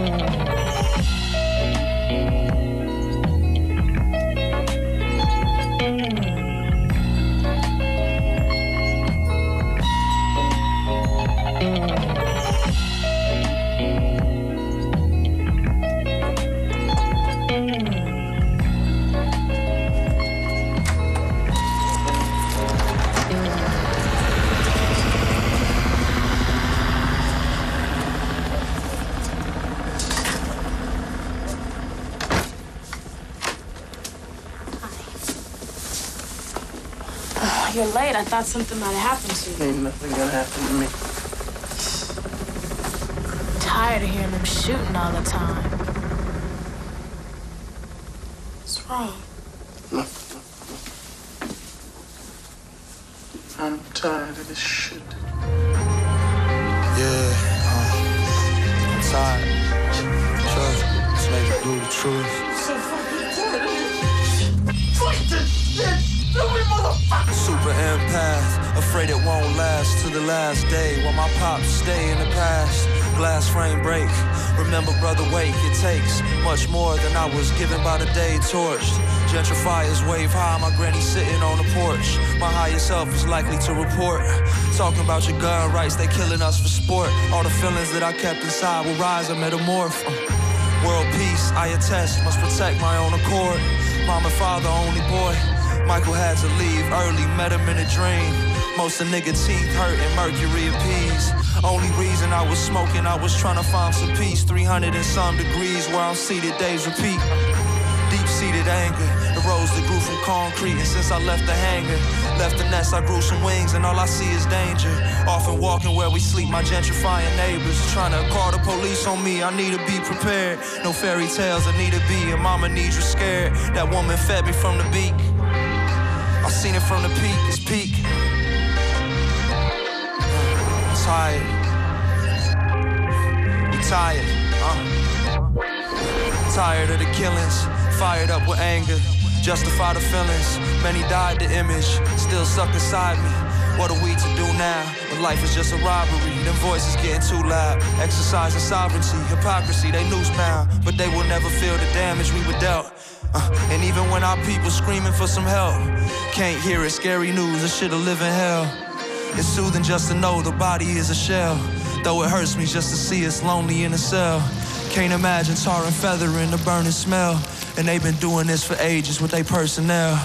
I thought something might have happened to you. Ain't nothing gonna happen to me. I'm tired of hearing them shooting all the time. What's wrong? My pops stay in the past, glass frame break. Remember, brother, wake. It takes much more than I was given by the day torched. Gentrifiers wave high, my granny sitting on the porch. My higher self is likely to report. Talking about your gun rights, they killing us for sport. All the feelings that I kept inside will rise and metamorph. World peace, I attest, must protect my own accord. Mom and father, only boy. Michael had to leave early, met him in a dream. Most of nigga teeth hurting, mercury appeased. Only reason I was smoking, I was trying to find some peace. 300 and some degrees where I'm seated, days repeat. Deep seated anger, the rose that grew from concrete. And since I left the hangar, left the nest, I grew some wings, and all I see is danger. Often walking where we sleep, my gentrifying neighbors. Trying to call the police on me, I need to be prepared. No fairy tales, I need to be, and mama needs you scared. That woman fed me from the beak. I seen it from the peak, it's peak. Tired. Tired, uh. Tired of the killings, fired up with anger. Justify the feelings. Many died the image, still stuck inside me. What are we to do now? When life is just a robbery, them voices getting too loud. Exercising sovereignty, hypocrisy, they loose bound. But they will never feel the damage we were dealt. Uh, and even when our people screaming for some help, can't hear it, scary news, a shit a living hell. It's soothing just to know the body is a shell. Though it hurts me just to see us lonely in a cell. Can't imagine tar and feather in the burning smell. And they've been doing this for ages with their personnel.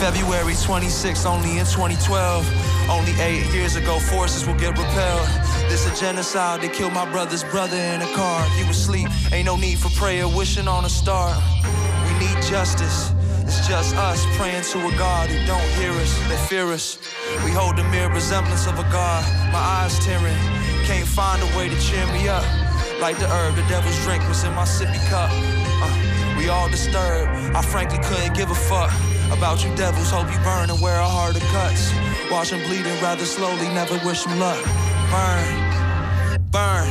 February 26, only in 2012. Only eight years ago, forces will get repelled. This a genocide, they killed my brother's brother in a car. He was asleep, ain't no need for prayer, wishing on a star. We need justice. It's just us praying to a God who don't hear us, they fear us. We hold the mere resemblance of a God. My eyes tearing, can't find a way to cheer me up. Like the herb, the devil's drink was in my sippy cup. Uh, we all disturbed. I frankly couldn't give a fuck about you devils. Hope you burn and wear a harder cuts. Watch them bleeding rather slowly, never wish them luck. Burn, burn.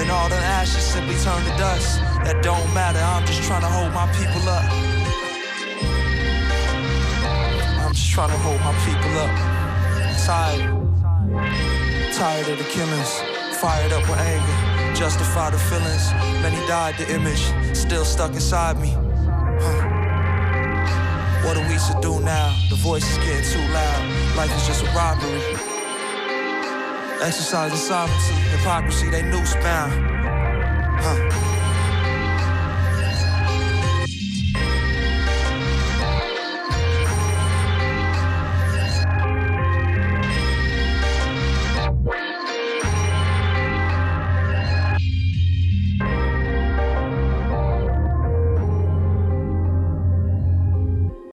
And all the ashes simply turn to dust. That don't matter, I'm just trying to hold my people up. Trying to hold my people up. Tired, tired of the killings, fired up with anger, justify the feelings. Many died, the image still stuck inside me. Huh. What are we to do now? The voice is getting too loud. Life is just a robbery. Exercising sovereignty, hypocrisy, they noose bound.